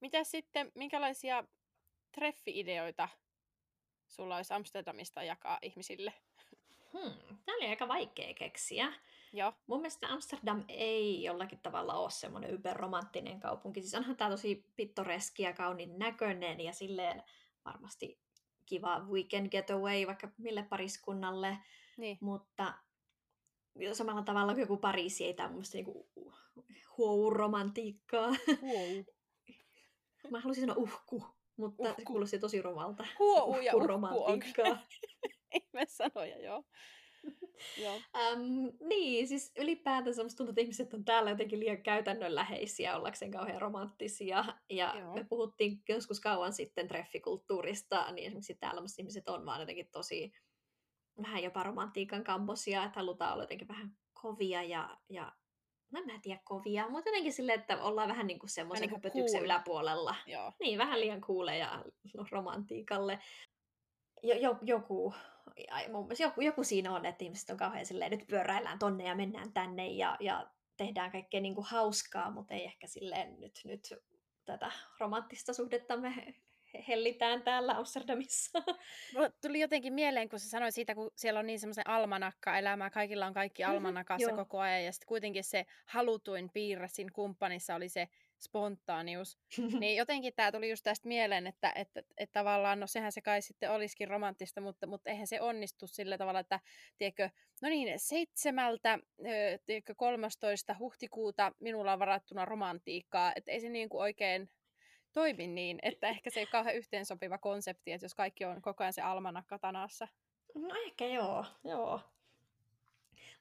A: Mitä sitten, minkälaisia treffi-ideoita sulla olisi Amsterdamista jakaa ihmisille?
B: Hmm, tämä oli aika vaikea keksiä.
A: Joo.
B: Mun mielestä Amsterdam ei jollakin tavalla ole semmoinen yberromanttinen kaupunki. Siis onhan tämä tosi pittoreski ja kauniin näköinen ja silleen varmasti kiva weekend getaway vaikka mille pariskunnalle.
A: Niin.
B: Mutta samalla tavalla kuin joku Pariisi ei tämä mun mielestä niinku wow-romantiikkaa.
A: Wow.
B: Mä haluaisin sanoa uhku, mutta uhku. se kuulosti tosi rumalta.
A: Huou ja uhku on ihme sanoja, joo. Joo.
B: Um, niin, siis ylipäätänsä musta tuntuu, että ihmiset on täällä jotenkin liian käytännönläheisiä ollakseen kauhean romanttisia. Ja
A: Joo.
B: me puhuttiin joskus kauan sitten treffikulttuurista, niin esimerkiksi täällä musta ihmiset on vaan jotenkin tosi vähän jopa romantiikan kammosia, että halutaan olla jotenkin vähän kovia ja, ja no en mä tiedä kovia, mutta jotenkin silleen, että ollaan vähän niin kuin semmoisen
A: niinku
B: höpötyksen
A: cool.
B: yläpuolella.
A: Joo.
B: Niin, vähän liian kuuleja romantiikalle. Jo, jo, joku, ai, mun mielestä joku, joku siinä on, että ihmiset on kauhean silleen, nyt pyöräillään tonne ja mennään tänne ja, ja tehdään kaikkea niin kuin hauskaa, mutta ei ehkä silleen nyt, nyt tätä romanttista suhdettamme hellitään täällä Amsterdamissa.
A: Mulle tuli jotenkin mieleen, kun sä sanoit siitä, kun siellä on niin semmoisen almanakka-elämää, kaikilla on kaikki
B: Mhm,
A: almanakassa
B: joo.
A: koko ajan, ja sitten kuitenkin se halutuin piirre siinä kumppanissa oli se spontaanius. Niin jotenkin tämä tuli just tästä mieleen, että, että, että tavallaan, no sehän se kai sitten olisikin romanttista, mutta, mutta eihän se onnistu sillä tavalla, että tiedätkö, no niin, seitsemältä, tiedätkö, 13. huhtikuuta minulla on varattuna romantiikkaa, että ei se niin kuin oikein toimi niin, että ehkä se ei ole kauhean yhteensopiva konsepti, että jos kaikki on koko ajan se almanakka tanassa.
B: No ehkä joo, joo.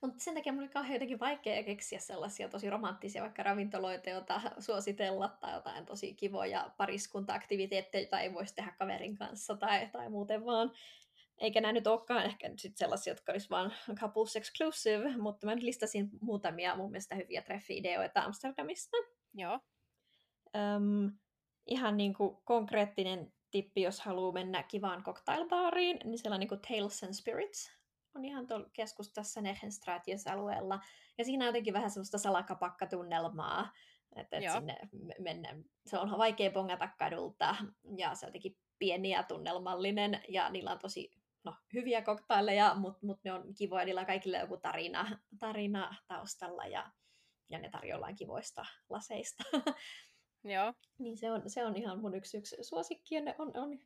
B: Mutta sen takia mun oli kauhean jotenkin vaikea keksiä sellaisia tosi romanttisia vaikka ravintoloita, joita suositella tai jotain tosi kivoja pariskunta-aktiviteetteja, joita ei voisi tehdä kaverin kanssa tai, tai muuten vaan. Eikä nämä nyt olekaan ehkä nyt sit sellaisia, jotka olisi vaan couples exclusive, mutta mä nyt listasin muutamia mun mielestä hyviä treffi-ideoita Amsterdamista.
A: Joo,
B: Öm, ihan niin kuin konkreettinen tippi, jos haluaa mennä kivaan cocktailbaariin, niin siellä on niin kuin Tales and Spirits. On ihan tuolla keskustassa Nechenstraatius-alueella. Ja siinä on jotenkin vähän semmoista salakapakkatunnelmaa. Että et sinne me- mennä. Se on vaikea bongata kadulta ja se on jotenkin pieni ja tunnelmallinen ja niillä on tosi no, hyviä koktaileja, mutta mut ne on kivoja, niillä on kaikille joku tarina, tarina taustalla ja, ja ne tarjollaan kivoista laseista.
A: joo,
B: Niin se on, se on ihan mun yksi, yksi suosikki ja on, on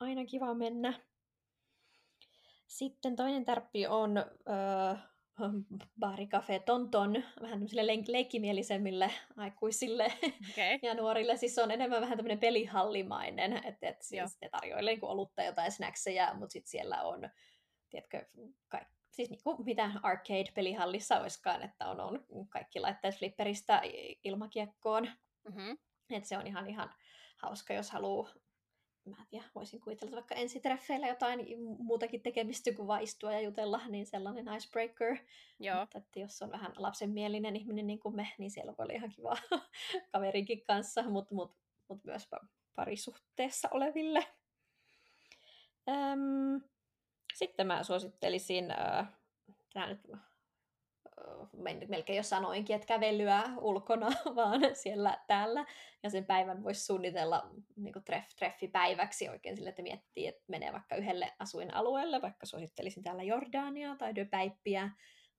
B: aina kiva mennä. Sitten toinen tärppi on öö, Baari Cafe Tonton, vähän tämmöisille leik- leikkimielisemmille aikuisille.
A: Okay.
B: ja nuorille. Siis se on enemmän vähän tämmöinen pelihallimainen, että et
A: Joo.
B: siis ne tarjoilee niin olutta jotain snackseja, mutta sitten siellä on, tiedätkö, kaik- siis niin kuin mitä arcade-pelihallissa olisikaan, että on, on kaikki laitteet flipperistä ilmakiekkoon.
A: Mm-hmm.
B: Et se on ihan, ihan hauska, jos haluaa, mä en tiedä, voisin kuvitella että vaikka ensitreffeillä jotain muutakin tekemistä kuin vaan istua ja jutella, niin sellainen icebreaker.
A: Joo,
B: Mutta että jos on vähän lapsenmielinen ihminen niin kuin me, niin siellä voi olla ihan kiva kaverinkin kanssa, mutta mut, mut myös pa- parisuhteessa oleville. Öm, sitten mä suosittelisin, äh, tää nyt melkein jo sanoinkin, että kävelyä ulkona, vaan siellä täällä. Ja sen päivän voisi suunnitella niin treff, treffipäiväksi oikein sille, että miettii, että menee vaikka yhdelle asuinalueelle, vaikka suosittelisin täällä Jordania tai Döpäippiä,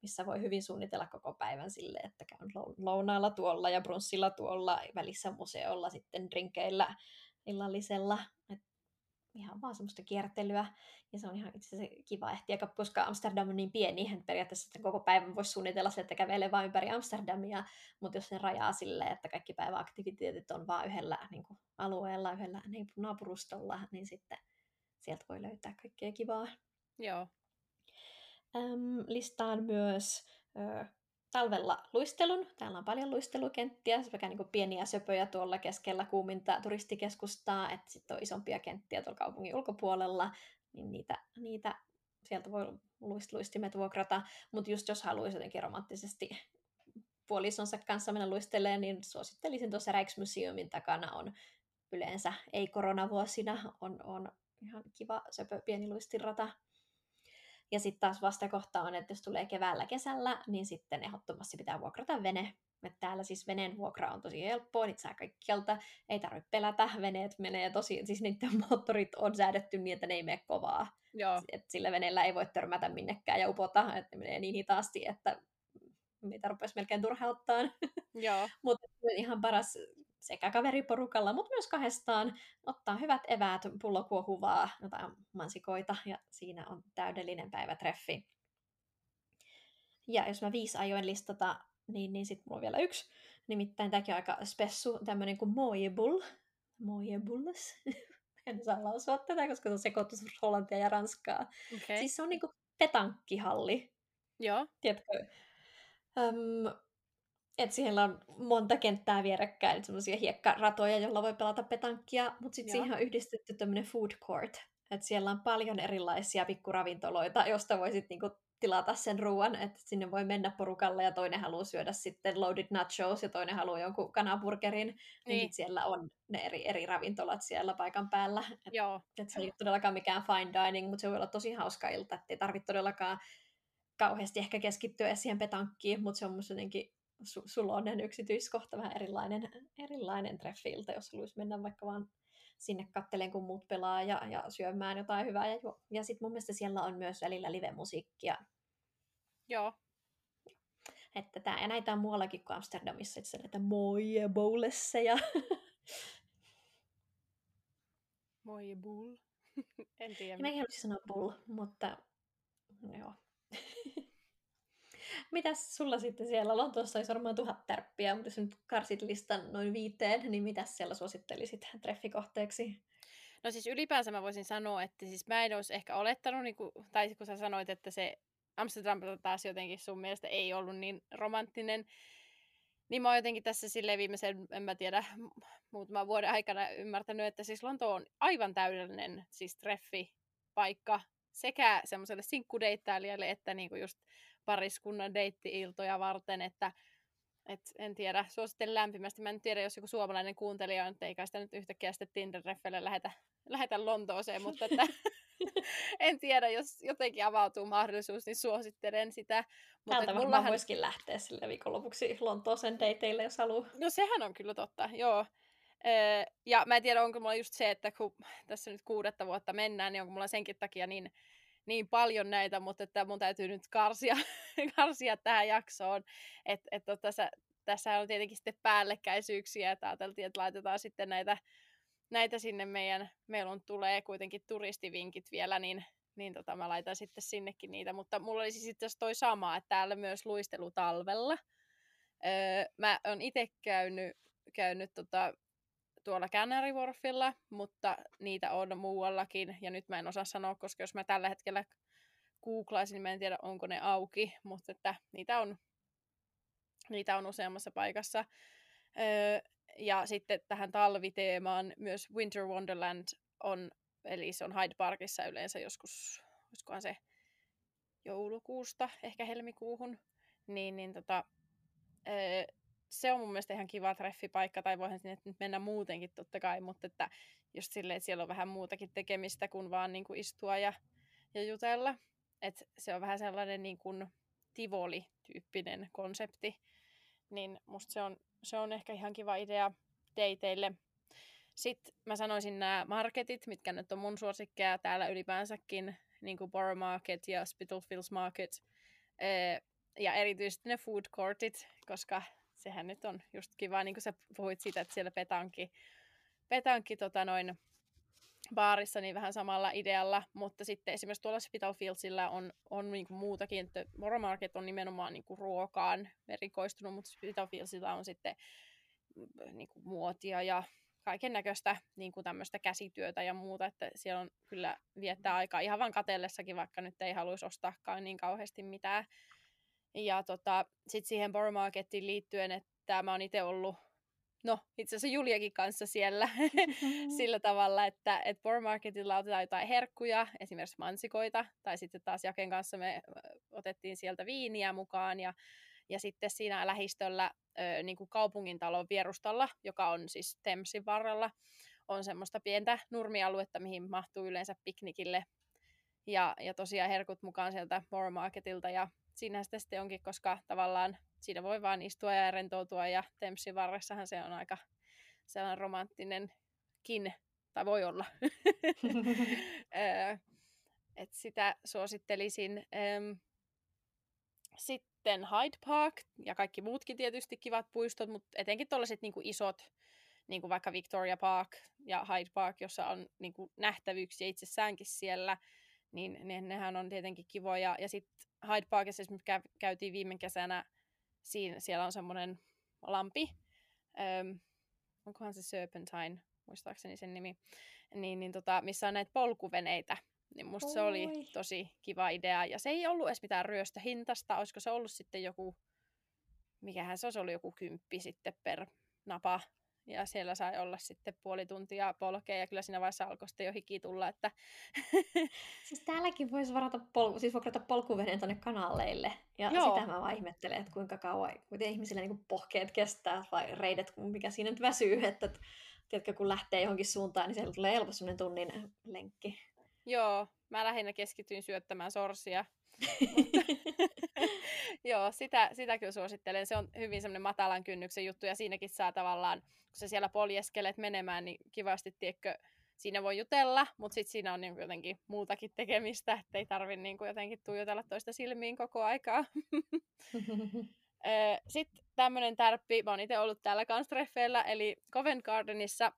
B: missä voi hyvin suunnitella koko päivän sille, että käyn lou- lounaalla tuolla ja brunssilla tuolla, välissä museolla, sitten drinkeillä illallisella. Et ihan vaan semmoista kiertelyä. Ja se on ihan itse asiassa kiva ehtiä, koska Amsterdam on niin pieni, että periaatteessa sen koko päivän voisi suunnitella se, että kävelee vain ympäri Amsterdamia, mutta jos sen rajaa silleen, että kaikki päiväaktiviteetit on vain yhdellä niin kuin, alueella, yhdellä niin, naapurustolla, niin sitten sieltä voi löytää kaikkea kivaa.
A: joo,
B: Öm, listaan myös ö, talvella luistelun. Täällä on paljon luistelukenttiä, sekä niin pieniä söpöjä tuolla keskellä kuuminta turistikeskustaa, että sitten on isompia kenttiä tuolla kaupungin ulkopuolella, niin niitä, niitä sieltä voi luist, luistimet vuokrata. Mutta just jos haluaisi jotenkin romanttisesti puolisonsa kanssa mennä luistelemaan, niin suosittelisin tuossa Rijksmuseumin takana on yleensä ei-koronavuosina on, on ihan kiva söpö pieni luistinrata. Ja sitten taas vastakohta on, että jos tulee keväällä kesällä, niin sitten ehdottomasti pitää vuokrata vene. Et täällä siis veneen vuokra on tosi helppoa, niitä saa kaikkialta, ei tarvitse pelätä, veneet menee tosi, siis niiden moottorit on säädetty niin, että ne ei mene kovaa.
A: joo,
B: Et sillä veneellä ei voi törmätä minnekään ja upota, että ne menee niin hitaasti, että mitä rupesi melkein turhauttaa.
A: joo,
B: Mutta ihan paras sekä kaveriporukalla, mutta myös kahdestaan ottaa hyvät eväät, pullokuohuvaa, jotain mansikoita ja siinä on täydellinen päivätreffi. Ja jos mä viisi ajoin listata, niin, niin sitten mulla on vielä yksi. Nimittäin tämäkin on aika spessu, tämmöinen kuin Mooiebull. Mooiebulles. en saa lausua tätä, koska se on sekoitus hollantia ja ranskaa.
A: okei.
B: Siis se on niinku petankkihalli.
A: Joo.
B: Tiedätkö? Öm, et siellä on monta kenttää vierekkäin, semmoisia hiekkaratoja, joilla voi pelata petankkia, mutta sitten siihen on yhdistetty tämmöinen food court. Et siellä on paljon erilaisia pikkuravintoloita, josta voisit niinku tilata sen ruoan, että sinne voi mennä porukalle ja toinen haluaa syödä sitten loaded nachos ja toinen haluaa jonkun kanaburgerin, niin, niin siellä on ne eri, eri ravintolat siellä paikan päällä. Et,
A: Joo.
B: et se ei ole todellakaan mikään fine dining, mutta se voi olla tosi hauska ilta, että ei tarvitse todellakaan kauheasti ehkä keskittyä siihen petankkiin, mutta se on musta jotenkin su- sulonen yksityiskohta, vähän erilainen, erilainen treffiltä, jos haluaisi mennä vaikka vaan sinne katteleen, kun muut pelaa ja, ja syömään jotain hyvää. Ja, ja sitten mun mielestä siellä on myös välillä live-musiikkia.
A: Joo.
B: Että tää, ja näitä on muuallakin kuin Amsterdamissa, että näitä moje bowlesseja.
A: Moje bull. en tiedä.
B: Mäkin haluaisin sanoa bull, mutta joo. Mitäs sulla sitten siellä? Lontoossa olisi varmaan tuhat tärppiä, mutta jos nyt karsit listan noin viiteen, niin mitäs siellä suosittelisit treffikohteeksi?
A: No siis ylipäänsä mä voisin sanoa, että siis mä en olisi ehkä olettanut, niin kuin, tai kun sä sanoit, että se Amsterdam taas jotenkin sun mielestä ei ollut niin romanttinen, niin mä oon jotenkin tässä sille viimeisen, en mä tiedä, muutaman vuoden aikana ymmärtänyt, että siis Lonto on aivan täydellinen siis treffi paikka sekä semmoiselle sinkkudeittailijalle että niinku just pariskunnan deitti-iltoja varten, että et en tiedä, suosittelen lämpimästi. Mä en tiedä, jos joku suomalainen kuuntelija on, että eikä sitä nyt yhtäkkiä sitten Tinder-reffelle lähetä, lähetä Lontooseen, mutta että en tiedä, jos jotenkin avautuu mahdollisuus, niin suosittelen sitä.
B: Mutta Täältä varmaan mullahan... voisikin lähteä sille viikonlopuksi Lontooseen dateille, jos haluaa.
A: No sehän on kyllä totta, joo. ja mä en tiedä, onko mulla just se, että kun tässä nyt kuudetta vuotta mennään, niin onko mulla senkin takia niin niin paljon näitä, mutta että mun täytyy nyt karsia, karsia tähän jaksoon. Et, et tässä, tässä on tietenkin sitten päällekkäisyyksiä, että ajateltiin, että laitetaan sitten näitä, näitä sinne meidän, meillä on, tulee kuitenkin turistivinkit vielä, niin, niin tota, mä laitan sitten sinnekin niitä, mutta mulla olisi sitten toi sama, että täällä myös luistelu talvella. Öö, mä oon itse käynyt, käynyt tota, tuolla Canary Wharfilla, mutta niitä on muuallakin, ja nyt mä en osaa sanoa, koska jos mä tällä hetkellä googlaisin, niin mä en tiedä, onko ne auki, mutta että niitä on, niitä on useammassa paikassa. Öö, ja sitten tähän talviteemaan myös Winter Wonderland on, eli se on Hyde Parkissa yleensä joskus, olisikohan se joulukuusta, ehkä helmikuuhun, niin, niin tota, öö, se on mun mielestä ihan kiva treffipaikka, tai voihan sinne nyt mennä muutenkin totta kai, mutta että just silleen, että siellä on vähän muutakin tekemistä kuin vaan niin kuin istua ja, ja jutella. Et se on vähän sellainen niin kuin Tivoli-tyyppinen konsepti, niin musta se on, se on ehkä ihan kiva idea dateille. Sitten mä sanoisin nämä marketit, mitkä nyt on mun suosikkeja täällä ylipäänsäkin, niin kuin Borough Market ja Spitalfields Market, ja erityisesti ne food courtit, koska sehän nyt on just kiva, niin kuin sä puhuit siitä, että siellä petanki, petanki tota noin, baarissa niin vähän samalla idealla, mutta sitten esimerkiksi tuolla Spitalfieldsillä on, on niin kuin muutakin, että Moromarket on nimenomaan niin kuin ruokaan erikoistunut, mutta Spitalfieldsillä on sitten mm, niin kuin muotia ja kaiken näköistä niin tämmöistä käsityötä ja muuta, että siellä on kyllä viettää aikaa ihan vaan katellessakin, vaikka nyt ei haluaisi ostaakaan niin kauheasti mitään. Ja tota, sitten siihen Borough Marketiin liittyen, että mä oon itse ollut, no itse asiassa Juliakin kanssa siellä sillä tavalla, että et Borough Marketilla otetaan jotain herkkuja, esimerkiksi mansikoita, tai sitten taas Jaken kanssa me otettiin sieltä viiniä mukaan, ja, ja sitten siinä lähistöllä ö, niin kuin kaupungintalon vierustalla, joka on siis Thamesin varrella, on semmoista pientä nurmialuetta, mihin mahtuu yleensä piknikille. Ja, ja tosiaan herkut mukaan sieltä Borough Marketilta ja siinä sitä sitten onkin, koska tavallaan siinä voi vaan istua ja rentoutua ja Tempsin varressahan se on aika sellainen romanttinenkin, tai voi olla. Et sitä suosittelisin. Sitten Hyde Park ja kaikki muutkin tietysti kivat puistot, mutta etenkin tuollaiset niinku isot, niin kuin vaikka Victoria Park ja Hyde Park, jossa on niinku nähtävyyksiä itsessäänkin siellä, niin ne, nehän on tietenkin kivoja. Ja sitten Hyde Parkissa esimerkiksi käytiin viime kesänä, siinä, siellä on semmoinen lampi, öm, onkohan se Serpentine, muistaakseni sen nimi, niin, niin tota, missä on näitä polkuveneitä. Niin musta Oi. se oli tosi kiva idea. Ja se ei ollut edes mitään ryöstöhintasta. Olisiko se ollut sitten joku, mikähän se olisi ollut joku kymppi sitten per napa ja siellä sai olla sitten puoli tuntia polkea ja kyllä siinä vaiheessa alkoi sitten jo hiki tulla, että...
B: siis täälläkin voisi varata pol- siis vuokrata polkuveneen tuonne kanaleille ja Joo. sitä mä vaan ihmettelen, että kuinka kauan, miten ihmisillä niin pohkeet kestää vai reidet, mikä siinä nyt väsyy, että tiedätkö, kun lähtee johonkin suuntaan, niin siellä tulee helposti sellainen tunnin lenkki.
A: Joo, mä lähinnä keskityin syöttämään sorsia. Joo, sitä, sitä kyllä suosittelen. Se on hyvin semmoinen matalan kynnyksen juttu ja siinäkin saa tavallaan, kun sä siellä poljeskelet menemään, niin kivasti, tiedätkö, siinä voi jutella, mutta sitten siinä on niin jotenkin muutakin tekemistä, ettei tarvi niin jotenkin tuijotella toista silmiin koko aikaa. sitten tämmöinen tärppi, mä oon itse ollut täällä kanstreffeillä, eli Covent Gardenissa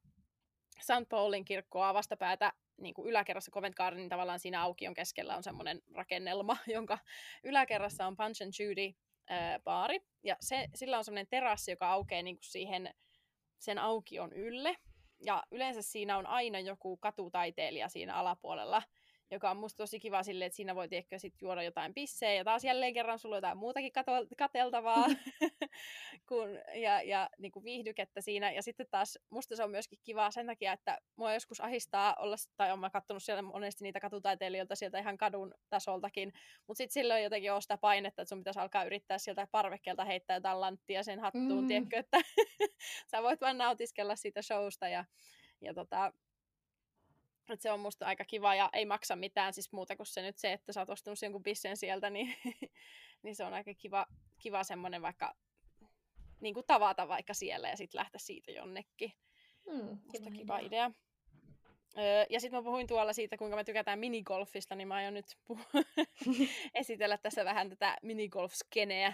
A: St. Paulin kirkkoa vastapäätä niin kuin yläkerrassa Covent Gardenin tavallaan siinä aukion keskellä on semmoinen rakennelma, jonka yläkerrassa on Punch and Judy äh, baari. Ja se, sillä on semmoinen terassi, joka aukeaa niin kuin siihen sen aukion ylle. Ja yleensä siinä on aina joku katutaiteilija siinä alapuolella, joka on musta tosi kiva silleen, että siinä voi ehkä sit juoda jotain pissejä ja taas jälleen kerran sulla on jotain muutakin kato- kateltavaa kun, ja, ja niin kuin viihdykettä siinä. Ja sitten taas musta se on myöskin kiva sen takia, että mua joskus ahistaa olla, tai olen katsonut siellä monesti niitä katutaiteilijoilta sieltä ihan kadun tasoltakin, mutta sitten silloin jotenkin on sitä painetta, että sun pitäisi alkaa yrittää sieltä parvekkeelta heittää jotain lanttia sen hattuun, mm. tiedätkö, että sä voit vaan nautiskella siitä showsta ja, ja tota, et se on musta aika kiva ja ei maksa mitään siis muuta kuin se nyt se, että sä oot ostanut jonkun bissen sieltä, niin, niin se on aika kiva, kiva semmoinen vaikka niin kuin tavata vaikka siellä ja sitten lähteä siitä jonnekin. Mm, kiva, kiva idea. idea. Öö, ja sitten mä puhuin tuolla siitä, kuinka me tykätään minigolfista, niin mä aion nyt puh- esitellä tässä vähän tätä minigolf-skeneä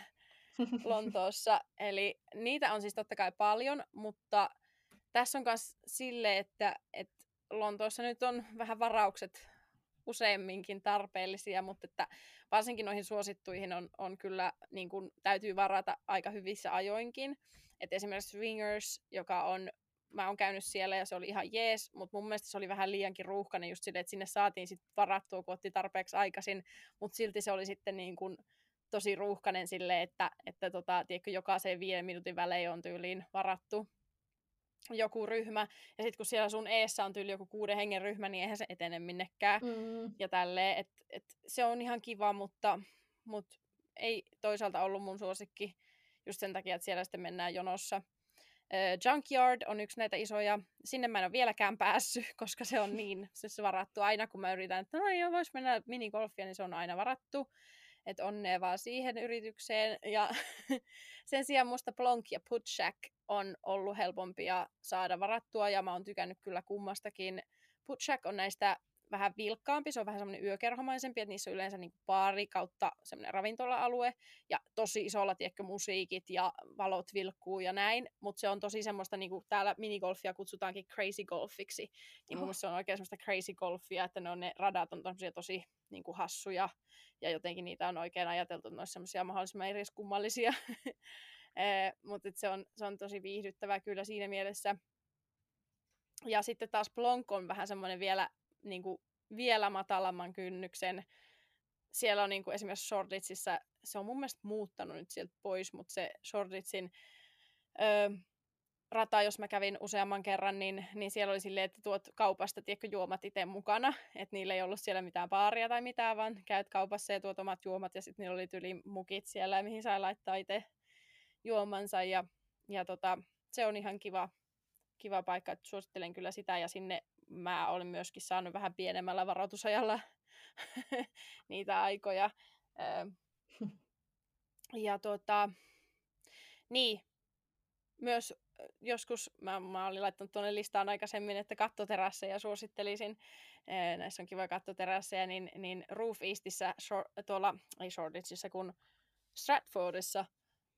A: Lontoossa. Eli niitä on siis totta kai paljon, mutta tässä on myös sille, että, että Lontoossa nyt on vähän varaukset useamminkin tarpeellisia, mutta että varsinkin noihin suosittuihin on, on kyllä, niin kuin, täytyy varata aika hyvissä ajoinkin. Et esimerkiksi Swingers, joka on, mä oon käynyt siellä ja se oli ihan jees, mutta mun mielestä se oli vähän liiankin ruuhkainen just sille, että sinne saatiin sitten varattua, kun otti tarpeeksi aikaisin, mutta silti se oli sitten niin kuin, tosi ruuhkainen sille, että, että tota, tiedätkö, jokaiseen viiden minuutin välein on tyyliin varattu joku ryhmä, ja sitten kun siellä sun eessä on tyyli joku kuuden hengen ryhmä, niin eihän se etene minnekään. Mm. Ja tälleen, et, et se on ihan kiva, mutta, mutta ei toisaalta ollut mun suosikki just sen takia, että siellä sitten mennään jonossa. Uh, Junkyard on yksi näitä isoja. Sinne mä en ole vieläkään päässyt, koska se on niin siis varattu aina, kun mä yritän, että no joo, vois mennä minigolfia, niin se on aina varattu. Että onnea vaan siihen yritykseen. Ja sen sijaan musta Plonk ja Putsack on ollut helpompia saada varattua, ja mä oon tykännyt kyllä kummastakin. Putsack on näistä vähän vilkkaampi, se on vähän semmoinen yökerhomaisempi, että niissä on yleensä niin baari kautta semmoinen ravintola-alue, ja tosi isolla, tiedätkö, musiikit ja valot vilkkuu ja näin, mutta se on tosi semmoista, niin kuin täällä minigolfia kutsutaankin crazy golfiksi, niin mun oh. se on oikein semmoista crazy golfia, että ne, on, ne radat on tosi niin kuin hassuja, ja jotenkin niitä on oikein ajateltu, että ne olisi semmoisia mahdollisimman eriskummallisia, mutta se on, se on tosi viihdyttävää kyllä siinä mielessä. Ja sitten taas Plonk on vähän semmoinen vielä, niin kuin, vielä matalamman kynnyksen. Siellä on niin kuin esimerkiksi Shortlitsissa, se on mun mielestä muuttanut nyt sieltä pois, mutta se Shortlitsin öö, rata, jos mä kävin useamman kerran, niin, niin siellä oli silleen, että tuot kaupasta tiedätkö, juomat itse mukana. Että niillä ei ollut siellä mitään baaria tai mitään, vaan käyt kaupassa ja tuot omat juomat ja sitten niillä oli tyli mukit siellä, mihin sai laittaa itse juomansa ja, ja tota, se on ihan kiva, kiva paikka, että suosittelen kyllä sitä ja sinne mä olen myöskin saanut vähän pienemmällä varoitusajalla niitä aikoja. Ja tota, niin, myös joskus, mä, mä olin laittanut tuonne listaan aikaisemmin, että kattoterasseja suosittelisin. Näissä on kiva kattoterasseja, niin, niin Roof Eastissä, short, tuolla, ei Shoreditchissa, kun Stratfordissa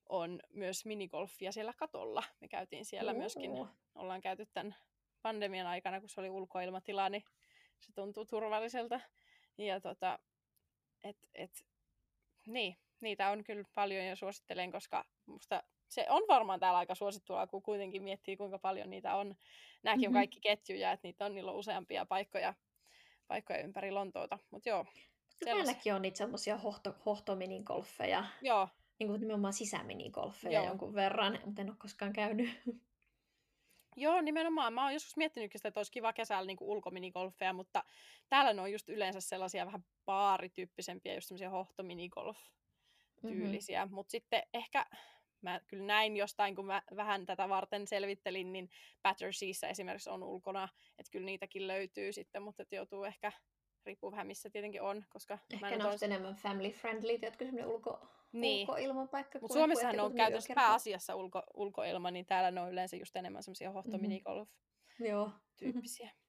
A: on myös minigolfia siellä katolla. Me käytiin siellä myöskin, ollaan käyty tämän pandemian aikana, kun se oli ulkoilmatila, niin se tuntuu turvalliselta. Ja tota, et, et, niin, niitä on kyllä paljon ja suosittelen, koska musta se on varmaan täällä aika suosittua, kun kuitenkin miettii, kuinka paljon niitä on. Nämäkin mm-hmm. on kaikki ketjuja, että niitä on, niillä on useampia paikkoja, paikkoja ympäri Lontoota. Mutta joo,
B: Täälläkin on niitä semmoisia hohto, hohtominigolfeja.
A: Joo.
B: Niin kuin nimenomaan sisäminigolfeja Joo. jonkun verran, mutta en ole koskaan käynyt.
A: Joo, nimenomaan. Mä oon joskus miettinyt sitä, että olisi kiva kesällä niin ulkominigolfeja, mutta täällä ne on just yleensä sellaisia vähän baarityyppisempiä, just semmoisia hohtominigolf-tyylisiä. Mm-hmm. Mutta sitten ehkä mä kyllä näin jostain, kun mä vähän tätä varten selvittelin, niin Batterseassa esimerkiksi on ulkona, että kyllä niitäkin löytyy sitten, mutta että joutuu ehkä, riippuu vähän missä tietenkin on, koska...
B: Ehkä ne on enemmän family friendly, jotka semmoinen ulko, niin. ulkoilmapaikka.
A: Mutta Suomessahan on käytössä pääasiassa ulko, ulkoilma, niin täällä ne on yleensä just enemmän semmoisia hohtominigolf-tyyppisiä. Mm-hmm.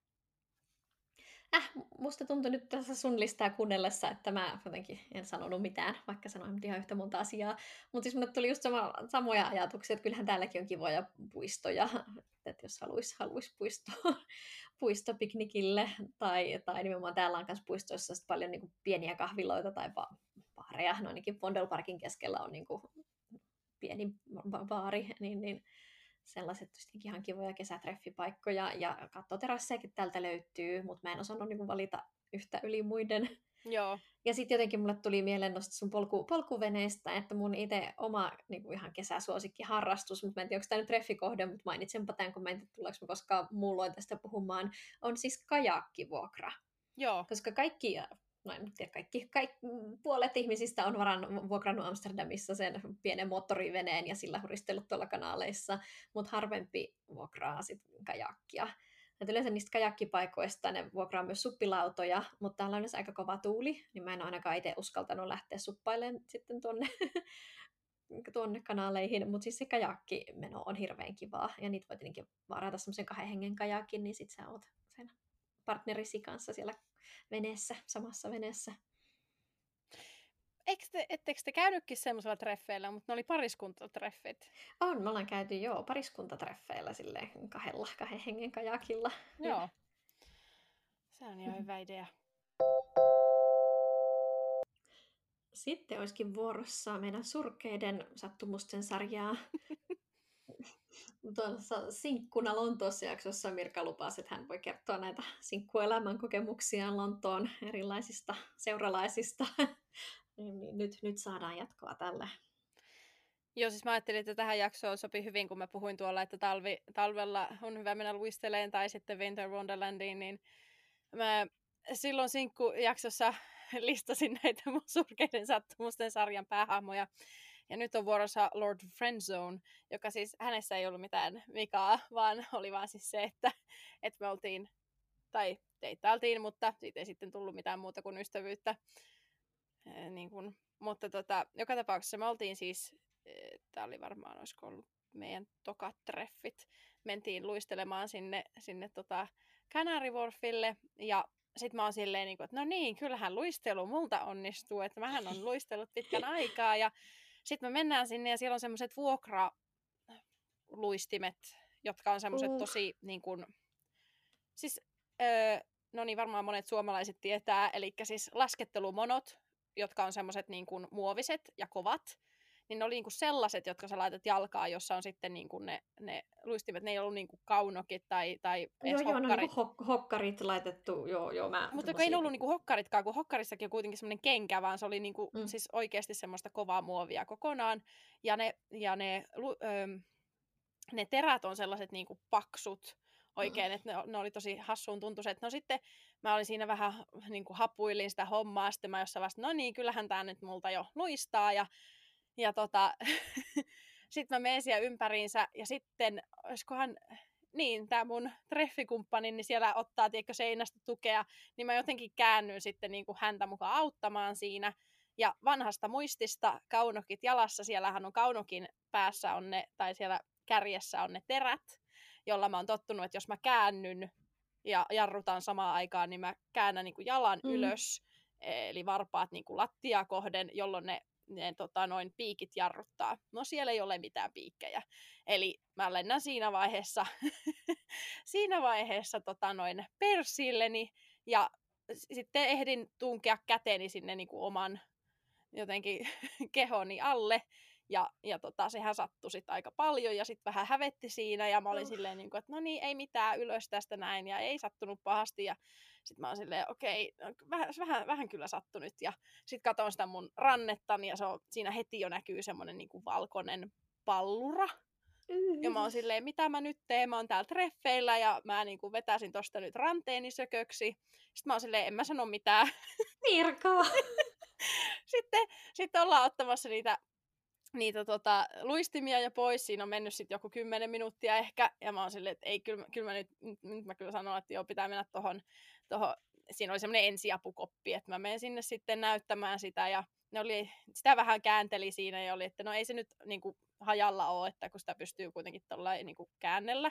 B: Äh, musta tuntui nyt tässä sun listaa kuunnellessa, että mä jotenkin en sanonut mitään, vaikka sanoin ihan yhtä monta asiaa. Mutta siis mulle tuli just sama, samoja ajatuksia, että kyllähän täälläkin on kivoja puistoja, että jos haluaisi haluais puisto, puistopiknikille, tai, tai nimenomaan täällä on myös puistoissa paljon niin kuin pieniä kahviloita tai baareja, no ainakin Fondelparkin keskellä on niin kuin pieni baari, niin, niin sellaiset ihan kivoja kesätreffipaikkoja ja kattoterassejakin täältä löytyy, mutta mä en osannut niin valita yhtä yli muiden.
A: Joo.
B: Ja sitten jotenkin mulle tuli mieleen noista sun polku, polkuveneistä, että mun itse oma niin kuin ihan kesäsuosikki harrastus, mutta mä en tiedä, onko tämä nyt treffikohde, mutta mainitsenpa tämän, kun mä en tiedä, tuleeko mä koskaan muulloin tästä puhumaan, on siis kajakkivuokra.
A: Joo.
B: Koska kaikki no en tiedä, kaikki, kaikki, puolet ihmisistä on varan, vuokrannut Amsterdamissa sen pienen moottoriveneen ja sillä huristellut tuolla kanaaleissa, mutta harvempi vuokraa sitten kajakkia. Et yleensä niistä kajakkipaikoista ne vuokraa myös suppilautoja, mutta täällä on myös aika kova tuuli, niin mä en ainakaan itse uskaltanut lähteä suppailemaan sitten tuonne, tuonne kanaaleihin, mutta siis se kajakkimeno on hirveän kivaa, ja niitä voi tietenkin varata semmoisen kahden hengen kajakin, niin sit sä oot sen partnerisi kanssa siellä veneessä, samassa veneessä.
A: Eikö te, ettekö te käynytkin semmoisella treffeillä, mutta ne oli pariskuntatreffit?
B: On, me ollaan käyty joo pariskuntatreffeillä sille kahdella, kahden hengen kajakilla.
A: Joo. Se on ihan hyvä idea.
B: Sitten olisikin vuorossa meidän surkeiden sattumusten sarjaa. tuossa Sinkkuna Lontoossa jaksossa Mirka lupasi, että hän voi kertoa näitä sinkkuelämän kokemuksia Lontoon erilaisista seuralaisista. niin, niin nyt, nyt saadaan jatkoa tälle.
A: Joo, siis mä ajattelin, että tähän jaksoon sopi hyvin, kun mä puhuin tuolla, että talvi, talvella on hyvä mennä luisteleen tai sitten Winter Wonderlandiin, niin mä silloin sinkkujaksossa listasin näitä mun surkeiden sattumusten sarjan päähahmoja. Ja nyt on vuorossa Lord Friendzone, joka siis hänessä ei ollut mitään vikaa, vaan oli vaan siis se, että, että me oltiin, tai teittailtiin, mutta siitä ei sitten tullut mitään muuta kuin ystävyyttä. Niin kun, mutta tota, joka tapauksessa me oltiin siis, tämä oli varmaan, olisiko ollut meidän tokat treffit, mentiin luistelemaan sinne, sinne tota Canary Wharfille, ja sitten mä oon silleen, niin kuin, että no niin, kyllähän luistelu multa onnistuu, että mähän on luistellut pitkän aikaa, ja sitten me mennään sinne ja siellä on semmoiset vuokraluistimet, jotka on semmoiset uh. tosi niin kuin, siis öö, no niin varmaan monet suomalaiset tietää, eli siis laskettelumonot, jotka on semmoiset niin kuin muoviset ja kovat, niin ne oli niinku sellaiset, jotka sä laitat jalkaa, jossa on sitten niinku ne, ne luistimet, ne ei ollut niinku kaunokit tai, tai
B: edes joo, hokkarit. Joo, niinku hok- hokkarit laitettu, joo, joo, mä...
A: Mutta ei ne ollut niinku hokkaritkaan, kun hokkarissakin on kuitenkin semmoinen kenkä, vaan se oli niinku, mm. siis oikeasti semmoista kovaa muovia kokonaan. Ja ne, ja ne, öö, ne terät on sellaiset niinku paksut, oikein, että ne, ne oli tosi hassuun tuntuiset. No sitten mä olin siinä vähän niin kuin hapuilin sitä hommaa, sitten mä jossain vasta, no niin, kyllähän tämä nyt multa jo luistaa, ja ja tota, sitten mä menen siellä ympäriinsä ja sitten, olisikohan, niin, tämä mun treffikumppani, niin siellä ottaa, tiedätkö, seinästä tukea, niin mä jotenkin käännyn sitten niin kuin häntä mukaan auttamaan siinä. Ja vanhasta muistista kaunokit jalassa, siellähän on kaunokin päässä on ne, tai siellä kärjessä on ne terät, jolla mä oon tottunut, että jos mä käännyn ja jarrutan samaan aikaan, niin mä käännän niin kuin jalan mm. ylös, eli varpaat niin kuin lattia kohden, jolloin ne ne tota, noin piikit jarruttaa. No siellä ei ole mitään piikkejä. Eli mä lennän siinä vaiheessa, siinä vaiheessa tota, noin persilleni ja sitten ehdin tunkea käteeni sinne niin kuin oman jotenkin kehoni alle. Ja, ja tota, sehän sattui sitten aika paljon ja sitten vähän hävetti siinä ja mä olin oh. silleen, niin kuin, että no niin, ei mitään ylös tästä näin ja ei sattunut pahasti. Ja Sitten mä oon silleen, okei, okay, no, vähän, vähän, vähän kyllä sattu nyt. Ja sitten katon sitä mun rannettani ja se on, siinä heti jo näkyy semmoinen niin valkoinen pallura. Ja mä oon silleen, mitä mä nyt teen, mä oon täällä treffeillä ja mä niin kuin vetäisin tosta nyt ranteeni sököksi. Sitten mä oon silleen, en mä sano mitään.
B: Mirka!
A: sitten, sitten ollaan ottamassa niitä, niitä tota, luistimia ja pois. Siinä on mennyt sitten joku kymmenen minuuttia ehkä. Ja mä oon silleen, että ei, kyllä, kyllä mä nyt, nyt mä kyllä sanon, että joo, pitää mennä tohon, tohon siinä oli semmoinen ensiapukoppi, että mä menen sinne sitten näyttämään sitä ja ne oli, sitä vähän käänteli siinä ja oli, että no ei se nyt niin kuin, hajalla ole, että kun sitä pystyy kuitenkin tuolla niin käännellä.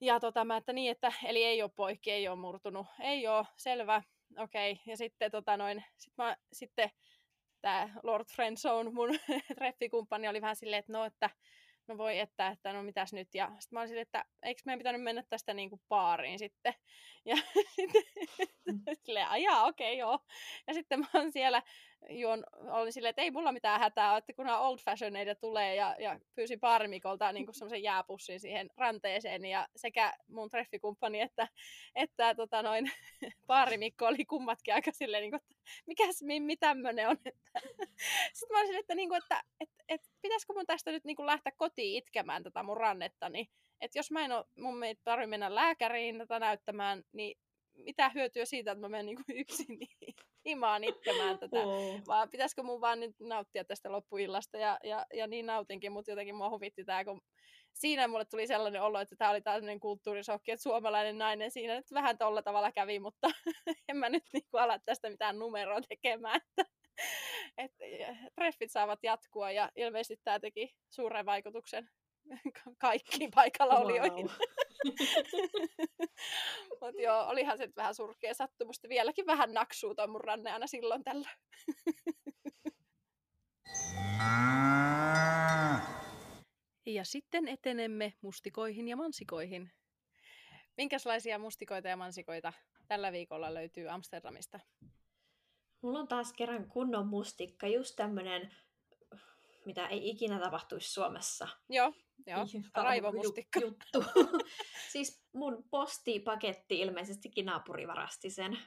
A: Ja tota, mä, että niin, että eli ei ole poikki, ei ole murtunut, ei ole, selvä, okei. Okay. Ja sitten tota noin, sit mä, sitten tämä Lord Friendzone, mun treffikumppani, oli vähän silleen, että no, että no voi että, että no mitäs nyt. Ja sitten mä olin että eikö meidän pitänyt mennä tästä niin kuin baariin sitten. Ja sitten mm. silleen, ajaa, okei, okay, joo. Ja sitten mä oon siellä juon, olin silleen, että ei mulla mitään hätää, että kunhan old fashioneita tulee ja, ja pyysin baarimikolta niin semmoisen jääpussin siihen ranteeseen ja sekä mun treffikumppani että, että tota noin, baarimikko oli kummatkin aika silleen, niin kuin, että mikäs Mimmi tämmönen on. Että. Sitten mä olisin, että, niin kuin, että, että, että pitäisikö mun tästä nyt niin kuin lähteä kotiin itkemään tätä mun rannetta, niin että jos mä en ole, mun ei tarvitse mennä lääkäriin tätä näyttämään, niin mitä hyötyä siitä, että mä menen niin yksin niin himaan itkemään tätä, oh. vaan pitäisikö mun vaan nyt nauttia tästä loppuillasta, ja, ja, ja niin nautinkin, mutta jotenkin mua huvitti tämä, kun siinä mulle tuli sellainen olo, että tämä oli tällainen kulttuurisokki, että suomalainen nainen siinä nyt vähän tolla tavalla kävi, mutta en mä nyt niin kuin ala tästä mitään numeroa tekemään, että et, treffit saavat jatkua, ja ilmeisesti tämä teki suuren vaikutuksen kaikkiin paikalla olijoihin. Wow. Mutta joo, olihan se vähän surkea sattumusta. Vieläkin vähän naksuu toi mun ranne aina silloin tällä. ja sitten etenemme mustikoihin ja mansikoihin. Minkälaisia mustikoita ja mansikoita tällä viikolla löytyy Amsterdamista?
B: Mulla on taas kerran kunnon mustikka, just tämmönen, mitä ei ikinä tapahtuisi Suomessa.
A: Joo. Joo, raivomustikka.
B: Juttu. siis mun postipaketti ilmeisestikin naapuri varasti sen.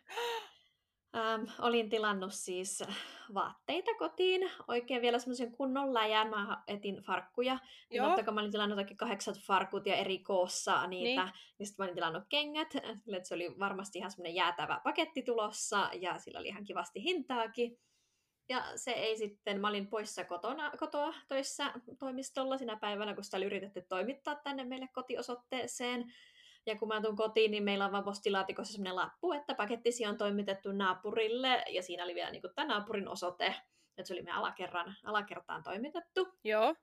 B: Ähm, olin tilannut siis vaatteita kotiin, oikein vielä semmoisen kunnon läjän, mä etin farkkuja, niin totta kai mä olin tilannut kaikki kahdeksan farkut ja eri koossa niitä, niin, niin sitten mä olin tilannut kengät, että se oli varmasti ihan semmoinen jäätävä paketti tulossa, ja sillä oli ihan kivasti hintaakin. Ja se ei sitten, mä olin poissa kotona, kotoa töissä toimistolla sinä päivänä, kun sitä oli yritetty toimittaa tänne meille kotiosoitteeseen. Ja kun mä tuun kotiin, niin meillä on vaan postilaatikossa sellainen lappu, että pakettisi on toimitettu naapurille, ja siinä oli vielä niin kuin, tämä naapurin osoite, että se oli me alakerran, alakertaan toimitettu.
A: Joo.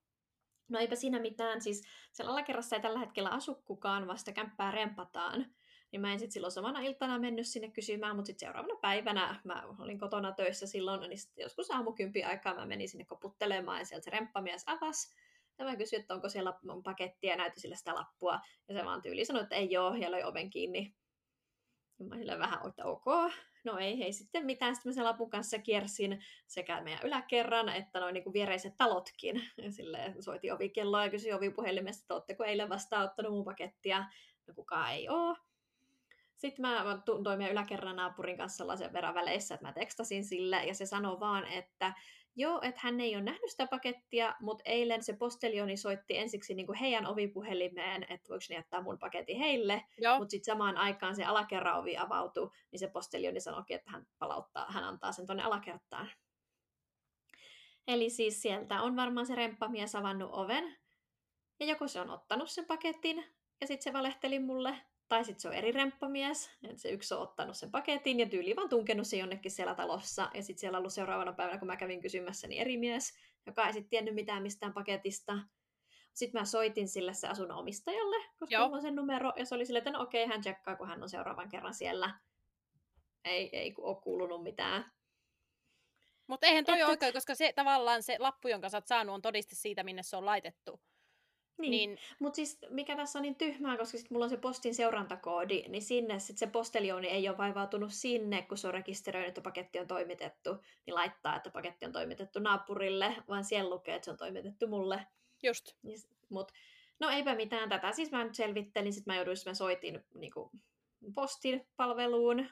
B: No eipä siinä mitään, siis siellä alakerrassa ei tällä hetkellä asu kukaan, vasta kämppää rempataan. Niin mä en sitten silloin samana iltana mennyt sinne kysymään, mutta sitten seuraavana päivänä mä olin kotona töissä silloin, niin sitten joskus aamukympi aikaa mä menin sinne koputtelemaan ja sieltä se remppamies avasi. Ja mä kysyin, että onko siellä pakettia ja näytin sille sitä lappua. Ja se vaan tyyli sanoi, että ei oo, ja löi oven kiinni. Ja mä sille vähän, että ok, no ei, ei sitten mitään. Sitten mä sen lapun kanssa kiersin sekä meidän yläkerran että noin niin viereiset talotkin. Ja silleen soitin ovikelloa ja kysyin ovipuhelimesta, että ootteko eilen vastaanottanut mun pakettia. No kukaan ei oo. Sitten mä tuntoin meidän yläkerran naapurin kanssa sellaisen verran väleissä, että mä tekstasin sille, ja se sanoi vaan, että joo, että hän ei ole nähnyt sitä pakettia, mutta eilen se postelioni soitti ensiksi niin kuin heidän ovipuhelimeen, että voiko ne jättää mun paketin heille, mutta sitten samaan aikaan se alakerran ovi avautui, niin se postelioni sanoi, että hän palauttaa, hän antaa sen tuonne alakertaan. Eli siis sieltä on varmaan se remppamies avannut oven, ja joko se on ottanut sen paketin, ja sitten se valehteli mulle, tai sitten se on eri remppamies, että se yksi on ottanut sen paketin ja tyyli vaan tunkenut se jonnekin siellä talossa. Ja sitten siellä ollut seuraavana päivänä, kun mä kävin kysymässä, niin eri mies, joka ei sitten tiennyt mitään mistään paketista. Sitten mä soitin sille se asunnon omistajalle, koska Joo. on sen numero, ja se oli silleen, että no okei, hän tsekkaa, kun hän on seuraavan kerran siellä. Ei, ei ole kuulunut mitään.
A: Mutta eihän toi että... oikein, koska se tavallaan se lappu, jonka sä oot saanut, on todiste siitä, minne se on laitettu.
B: Niin, niin... mutta siis mikä tässä on niin tyhmää, koska sit mulla on se postin seurantakoodi, niin sinne sit se postelioni ei ole vaivautunut sinne, kun se on rekisteröinyt, että paketti on toimitettu, niin laittaa, että paketti on toimitettu naapurille, vaan siellä lukee, että se on toimitettu mulle.
A: Just.
B: Niin, mut, no eipä mitään tätä, siis mä nyt selvittelin, sitten mä jouduin, mä soitin niin kuin, postin palveluun,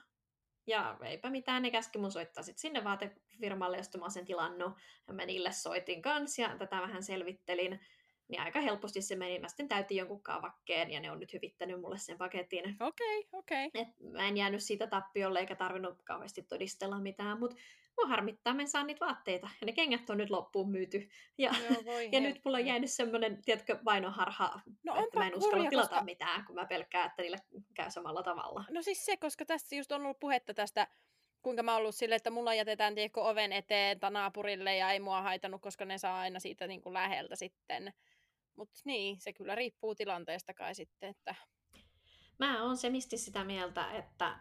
B: ja eipä mitään, ne käski mun soittaa sit sinne vaatefirmalle, josta mä oon sen tilannut. Ja mä niille soitin kanssa ja tätä vähän selvittelin. Niin aika helposti se meni. Mä sitten täytin jonkun kaavakkeen ja ne on nyt hyvittänyt mulle sen paketin.
A: Okei, okay, okei. Okay.
B: mä en jäänyt siitä tappiolle eikä tarvinnut kauheasti todistella mitään, mutta mua harmittaa, mä en saa niitä vaatteita. Ja ne kengät on nyt loppuun myyty. Ja, Joo, voi ja nyt mulla on jäänyt semmoinen, tiedätkö, vainoharha, no, että mä en uskalla kurja, tilata koska... mitään, kun mä pelkään, että niille käy samalla tavalla.
A: No siis se, koska tässä just on ollut puhetta tästä kuinka mä oon ollut silleen, että mulla jätetään tiekko oven eteen tai naapurille ja ei mua haitannut, koska ne saa aina siitä niin kuin läheltä sitten. Mutta niin, se kyllä riippuu tilanteesta kai sitten, että...
B: Mä oon semisti sitä mieltä, että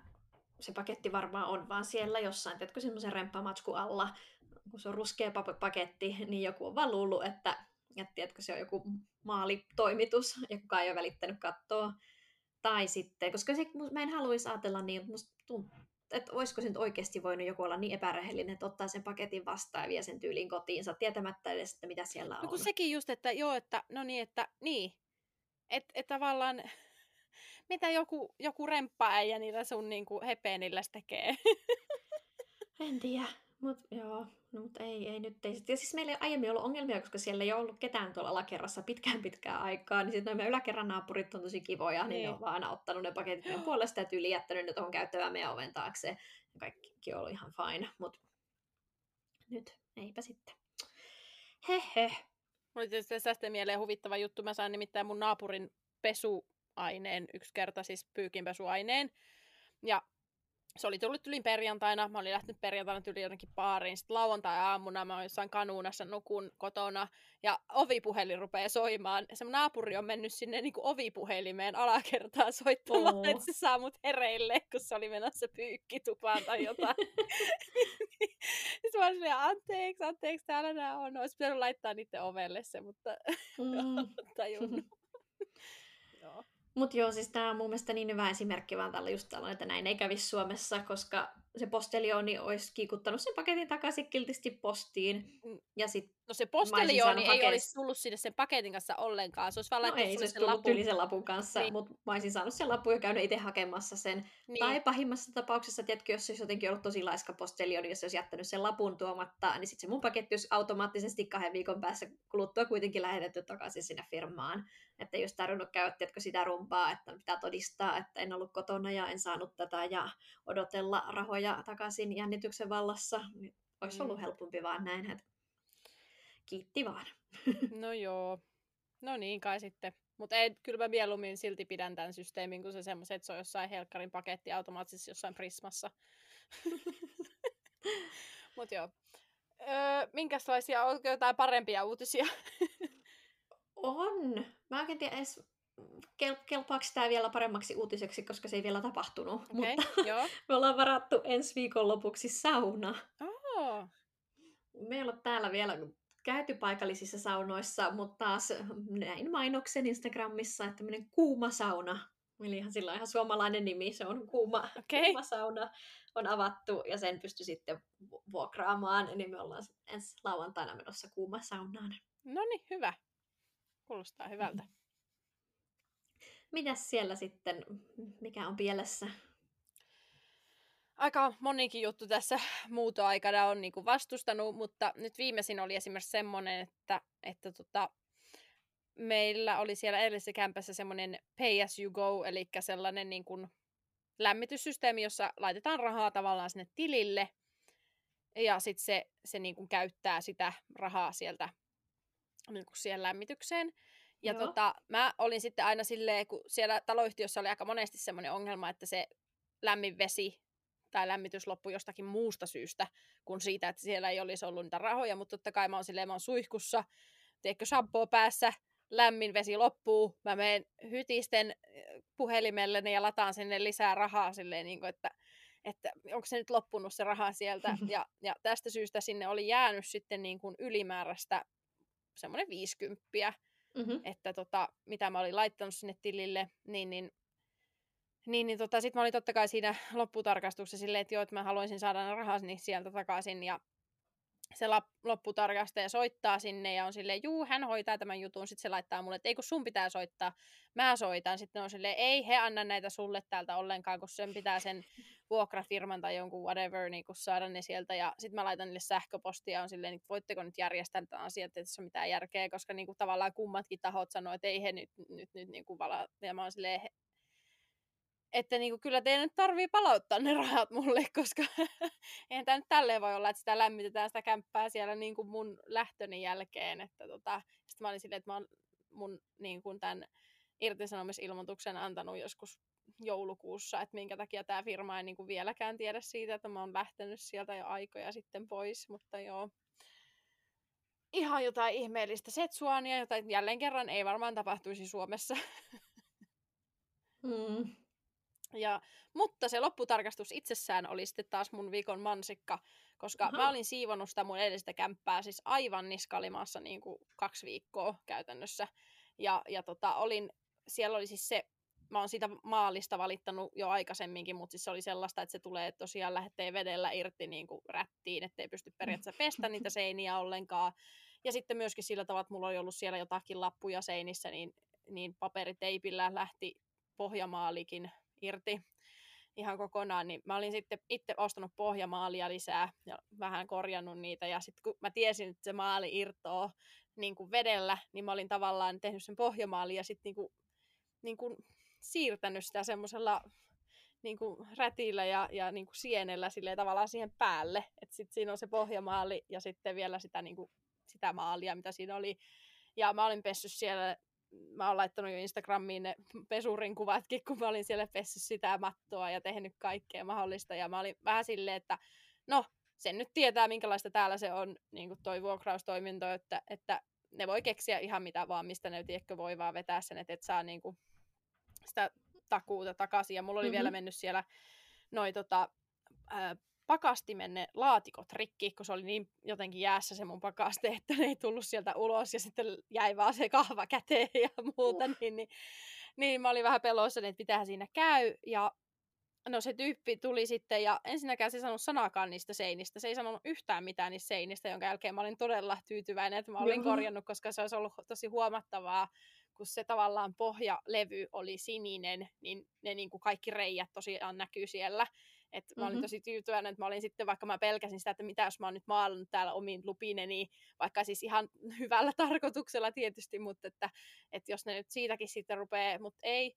B: se paketti varmaan on vaan siellä jossain, tiedätkö, semmoisen remppamatsku alla, kun se on ruskea paketti, niin joku on vaan luullut, että, että tiedätkö, se on joku maalitoimitus, ja kukaan ei ole välittänyt kattoa. Tai sitten, koska se, mä en haluaisi ajatella niin, mutta musta että olisiko se nyt oikeasti voinut joku olla niin epärehellinen, että ottaa sen paketin vastaan ja vie sen tyylin kotiinsa, tietämättä edes, että mitä siellä on.
A: No kun sekin just, että joo, että no niin, että niin, että et tavallaan mitä joku, joku remppaäijä niillä sun niinku hepeenillä tekee.
B: en tiedä, mutta joo, no, mutta ei, ei nyt ei. Ja siis meillä ei aiemmin ollut ongelmia, koska siellä ei ollut ketään tuolla alakerrassa pitkään pitkään aikaa, niin sitten meidän yläkerran naapurit on tosi kivoja, niin, niin ne on vaan aina ottanut ne paketit meidän puolesta ja tyyli jättänyt ne tuohon käyttävään meidän oven taakse. Ja kaikki on ollut ihan fine, mutta nyt eipä sitten. Hehe.
A: Mulla tietysti tästä mieleen huvittava juttu. Mä sain nimittäin mun naapurin pesuaineen yksi kerta, siis pyykinpesuaineen. Ja se oli tullut yli perjantaina, mä olin lähtenyt perjantaina yli jonnekin baariin, sitten lauantai-aamuna mä olin jossain kanuunassa nukun kotona, ja ovipuhelin rupeaa soimaan. Se naapuri on mennyt sinne niin kuin ovipuhelimeen alakertaan soittamaan, oh. että se saa mut hereille, kun se oli menossa pyykkitupaan tai jotain. sitten mä olin anteeksi, anteeksi, täällä nämä on. Olisi pitänyt laittaa niiden ovelle se, mutta mm. tajunnut.
B: Mutta joo, siis tämä on mun mielestä niin hyvä esimerkki vaan tällä just tällainen, että näin ei kävisi Suomessa, koska se postelioni olisi kiikuttanut sen paketin takaisin kiltisti postiin. Mm. Ja sit
A: no se postelioni ei hakea... olisi tullut sinne sen paketin kanssa ollenkaan. Se olisi vaan
B: no ei, se olisi tullut lapun. sen lapun kanssa, niin. mutta mä olisin saanut sen lapun ja käynyt itse hakemassa sen. Niin. Tai pahimmassa tapauksessa, tiedätkö, jos se olisi jotenkin ollut tosi laiska postelioni, jos se olisi jättänyt sen lapun tuomatta, niin sitten se mun paketti olisi automaattisesti kahden viikon päässä kuluttua kuitenkin lähetetty takaisin sinne firmaan. Että ei olisi tarvinnut käydä, tiedätkö, sitä rumpaa, että pitää todistaa, että en ollut kotona ja en saanut tätä ja odotella rahoja takaisin jännityksen vallassa. Niin olisi ollut mm. helpompi vaan näin, että kiitti vaan.
A: No joo. No niin kai sitten. Mutta ei, kyllä mä mieluummin silti pidän tämän systeemin, kun se semmoiset, että se on jossain helkkarin paketti automaattisesti jossain Prismassa. Mutta joo. Öö, minkälaisia, onko jotain parempia uutisia?
B: on. Mä en tiedä edes, kel- kelpaako tämä vielä paremmaksi uutiseksi, koska se ei vielä tapahtunut. Okay, mutta joo. me ollaan varattu ensi viikon lopuksi sauna.
A: Oh.
B: Me ei ole täällä vielä käyty paikallisissa saunoissa, mutta taas näin mainoksen Instagramissa, että tämmöinen kuuma sauna, eli ihan sillä ihan suomalainen nimi, se on kuuma, okay. kuuma sauna, on avattu ja sen pystyi sitten vuokraamaan, niin me ollaan ensi lauantaina menossa kuuma saunaan.
A: No niin, hyvä. Kuulostaa hyvältä.
B: Mitäs siellä sitten, mikä on pielessä?
A: aika monikin juttu tässä muutoaikana on niinku vastustanut, mutta nyt viimeisin oli esimerkiksi semmoinen, että, että tota, meillä oli siellä edellisessä kämpässä semmoinen pay as you go, eli sellainen niin kuin lämmityssysteemi, jossa laitetaan rahaa tavallaan sinne tilille, ja sitten se, se niin kuin käyttää sitä rahaa sieltä niin kuin siihen lämmitykseen. Ja tota, mä olin sitten aina silleen, kun siellä taloyhtiössä oli aika monesti semmoinen ongelma, että se lämmin vesi tai lämmitys loppui jostakin muusta syystä kuin siitä, että siellä ei olisi ollut niitä rahoja, mutta totta kai mä oon silleen, mä oon suihkussa, teekö shampoo päässä, lämmin vesi loppuu, mä menen hytisten eh, puhelimelleni ja lataan sinne lisää rahaa silleen, niin kuin, että, että onko se nyt loppunut se raha sieltä. Ja, ja tästä syystä sinne oli jäänyt sitten niin kuin ylimääräistä semmoinen 50, mm-hmm. että tota, mitä mä olin laittanut sinne tilille, niin, niin niin, niin tota, sitten mä olin totta kai siinä lopputarkastuksessa silleen, että joo, että mä haluaisin saada ne niin sieltä takaisin. Ja se lopputarkastaja soittaa sinne ja on silleen, juu, hän hoitaa tämän jutun. Sitten se laittaa mulle, että ei kun sun pitää soittaa, mä soitan. Sitten on silleen, ei he anna näitä sulle täältä ollenkaan, kun sen pitää sen vuokrafirman tai jonkun whatever niin kun saada ne sieltä. Ja sitten mä laitan niille sähköpostia on silleen, että voitteko nyt järjestää tämän asian, että tässä on mitään järkeä, koska niin kuin, tavallaan kummatkin tahot sanoo, että ei he nyt, nyt, nyt niin kuin vala. Ja mä oon silleen, että niinku, kyllä teidän nyt tarvii palauttaa ne rahat mulle, koska eihän tämä nyt tälleen voi olla, että sitä lämmitetään sitä kämppää siellä niinku mun lähtöni jälkeen. Että tota, sitten mä olin silleen, että mä oon mun niinku, tämän irtisanomisilmoituksen antanut joskus joulukuussa, että minkä takia tämä firma ei niinku vieläkään tiedä siitä, että mä oon lähtenyt sieltä jo aikoja sitten pois, mutta joo. Ihan jotain ihmeellistä setsuania, jota jälleen kerran ei varmaan tapahtuisi Suomessa.
B: Mm.
A: Ja, mutta se lopputarkastus itsessään oli sitten taas mun viikon mansikka, koska Aha. mä olin siivonnut sitä mun edellistä kämppää siis aivan niskalimaassa niin kuin kaksi viikkoa käytännössä. Ja, ja tota, olin, siellä oli siis se, mä oon siitä maalista valittanut jo aikaisemminkin, mutta siis se oli sellaista, että se tulee tosiaan lähtee vedellä irti niin kuin rättiin, ettei pysty periaatteessa pestä niitä seiniä ollenkaan. Ja sitten myöskin sillä tavalla, että mulla oli ollut siellä jotakin lappuja seinissä, niin, niin paperiteipillä lähti pohjamaalikin irti ihan kokonaan, niin mä olin sitten itse ostanut pohjamaalia lisää ja vähän korjannut niitä. Ja sitten kun mä tiesin, että se maali irtoo niin kuin vedellä, niin mä olin tavallaan tehnyt sen pohjamaali ja sitten niin kuin, niin kuin siirtänyt sitä semmoisella niin kuin rätillä ja, ja niin kuin sienellä silleen tavallaan siihen päälle. Että sitten siinä on se pohjamaali ja sitten vielä sitä, niin kuin, sitä maalia, mitä siinä oli. Ja mä olin pessyt siellä mä oon laittanut jo Instagramiin ne pesurin kuvatkin, kun mä olin siellä pessy sitä mattoa ja tehnyt kaikkea mahdollista. Ja mä olin vähän silleen, että no, sen nyt tietää, minkälaista täällä se on, niin kuin toi vuokraustoiminto, että, että ne voi keksiä ihan mitä vaan, mistä ne tiedätkö, voi vaan vetää sen, että et saa niin kuin sitä takuuta takaisin. Ja mulla oli mm-hmm. vielä mennyt siellä noi tota, ää, pakastimen ne laatikot rikki, kun se oli niin jotenkin jäässä se mun pakaste, että ne ei tullut sieltä ulos ja sitten jäi vaan se kahva käteen ja muuta, uh. niin, niin, niin mä olin vähän peloissa, että pitää siinä käy ja no se tyyppi tuli sitten ja ensinnäkään se ei sanonut sanakaan niistä seinistä. Se ei sanonut yhtään mitään niistä seinistä, jonka jälkeen mä olin todella tyytyväinen, että mä olin korjannut, koska se olisi ollut tosi huomattavaa, kun se tavallaan pohjalevy oli sininen, niin ne niin kuin kaikki reijät tosiaan näkyy siellä. Et mä olin mm-hmm. tosi tyytyväinen, että mä olin sitten, vaikka mä pelkäsin sitä, että mitä jos mä oon nyt maalannut täällä omiin lupineni, vaikka siis ihan hyvällä tarkoituksella tietysti, mutta että, että jos ne nyt siitäkin sitten rupeaa, mutta ei.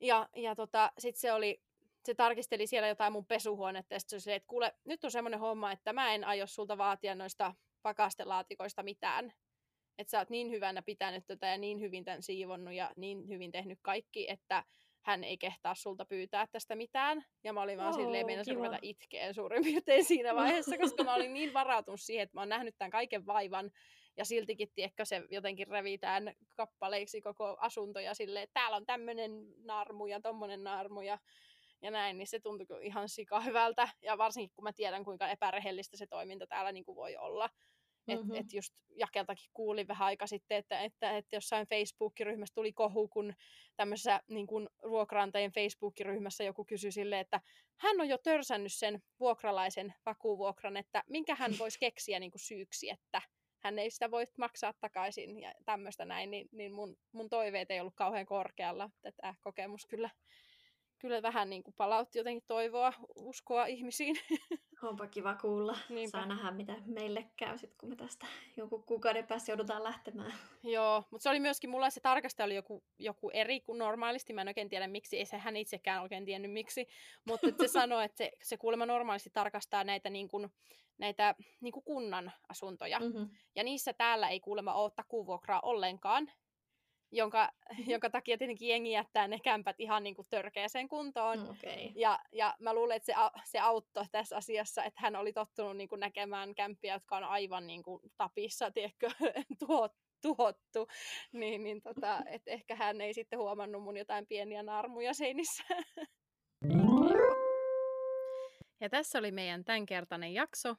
A: Ja, ja tota, sitten se oli, se tarkisteli siellä jotain mun pesuhuonetta, ja sitten se oli että kuule, nyt on semmoinen homma, että mä en aio sulta vaatia noista pakastelaatikoista mitään. Että sä oot niin hyvänä pitänyt tätä ja niin hyvin tämän siivonnut ja niin hyvin tehnyt kaikki, että hän ei kehtaa sulta pyytää tästä mitään. Ja mä olin vaan oh, silleen, meidän ruveta itkeen suurin piirtein siinä vaiheessa, koska mä olin niin varautunut siihen, että mä oon nähnyt tämän kaiken vaivan. Ja siltikin, tiedätkö, se jotenkin revitään kappaleiksi koko asunto ja silleen, että täällä on tämmöinen naarmu ja tommonen naarmu ja, ja näin, niin se tuntui ihan sika hyvältä. Ja varsinkin kun mä tiedän, kuinka epärehellistä se toiminta täällä niin kuin voi olla. Mm-hmm. Että et just Jakeltakin kuulin vähän aika sitten, että, että, että jossain Facebook-ryhmässä tuli kohu, kun tämmöisessä niin kuin vuokraantajien Facebook-ryhmässä joku kysyi sille, että hän on jo törsännyt sen vuokralaisen vakuuvuokran, että minkä hän voisi keksiä niin kuin syyksi, että hän ei sitä voi maksaa takaisin ja tämmöistä näin, niin, niin mun, mun toiveet ei ollut kauhean korkealla. Tätä kokemus kyllä kyllä vähän niin kuin palautti jotenkin toivoa, uskoa ihmisiin.
B: Onpa kiva kuulla. Niinpä. Saa nähdä, mitä meille käy sit, kun me tästä jonkun kuukauden päästä joudutaan lähtemään.
A: Joo, mutta se oli myöskin, mulla se tarkastaja oli joku, joku eri kuin normaalisti. Mä en oikein tiedä miksi, ei se hän itsekään oikein tiennyt miksi. Mutta se sanoi, että se, se kuulemma normaalisti tarkastaa näitä, niin kuin, näitä niin kuin kunnan asuntoja. Mm-hmm. Ja niissä täällä ei kuulemma ole takuvuokraa ollenkaan jonka, jonka takia tietenkin jengi jättää ne kämpät ihan niin kuin törkeäseen kuntoon.
B: Mm, okay.
A: Ja, ja mä luulen, että se, se auttoi tässä asiassa, että hän oli tottunut niin kuin näkemään kämppiä, jotka on aivan niin kuin tapissa, tiedätkö, tuhot, tuhottu. Niin, niin tota, et ehkä hän ei sitten huomannut mun jotain pieniä narmuja seinissä. Ja tässä oli meidän tämänkertainen jakso.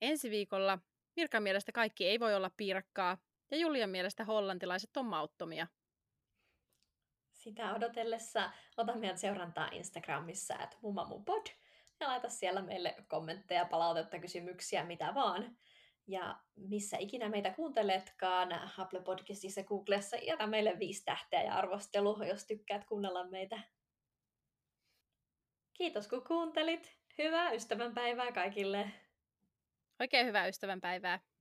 A: Ensi viikolla Mirkan mielestä kaikki ei voi olla piirakkaa, ja Julian mielestä hollantilaiset on mauttomia.
B: Sitä odotellessa ota meidän seurantaa Instagramissa, että mummamupod. ja laita siellä meille kommentteja, palautetta, kysymyksiä, mitä vaan. Ja missä ikinä meitä kuunteletkaan, Apple Podcastissa, Googlessa, jätä meille viisi tähteä ja arvostelu, jos tykkäät kuunnella meitä. Kiitos kun kuuntelit. Hyvää ystävänpäivää kaikille.
A: Oikein hyvää ystävänpäivää.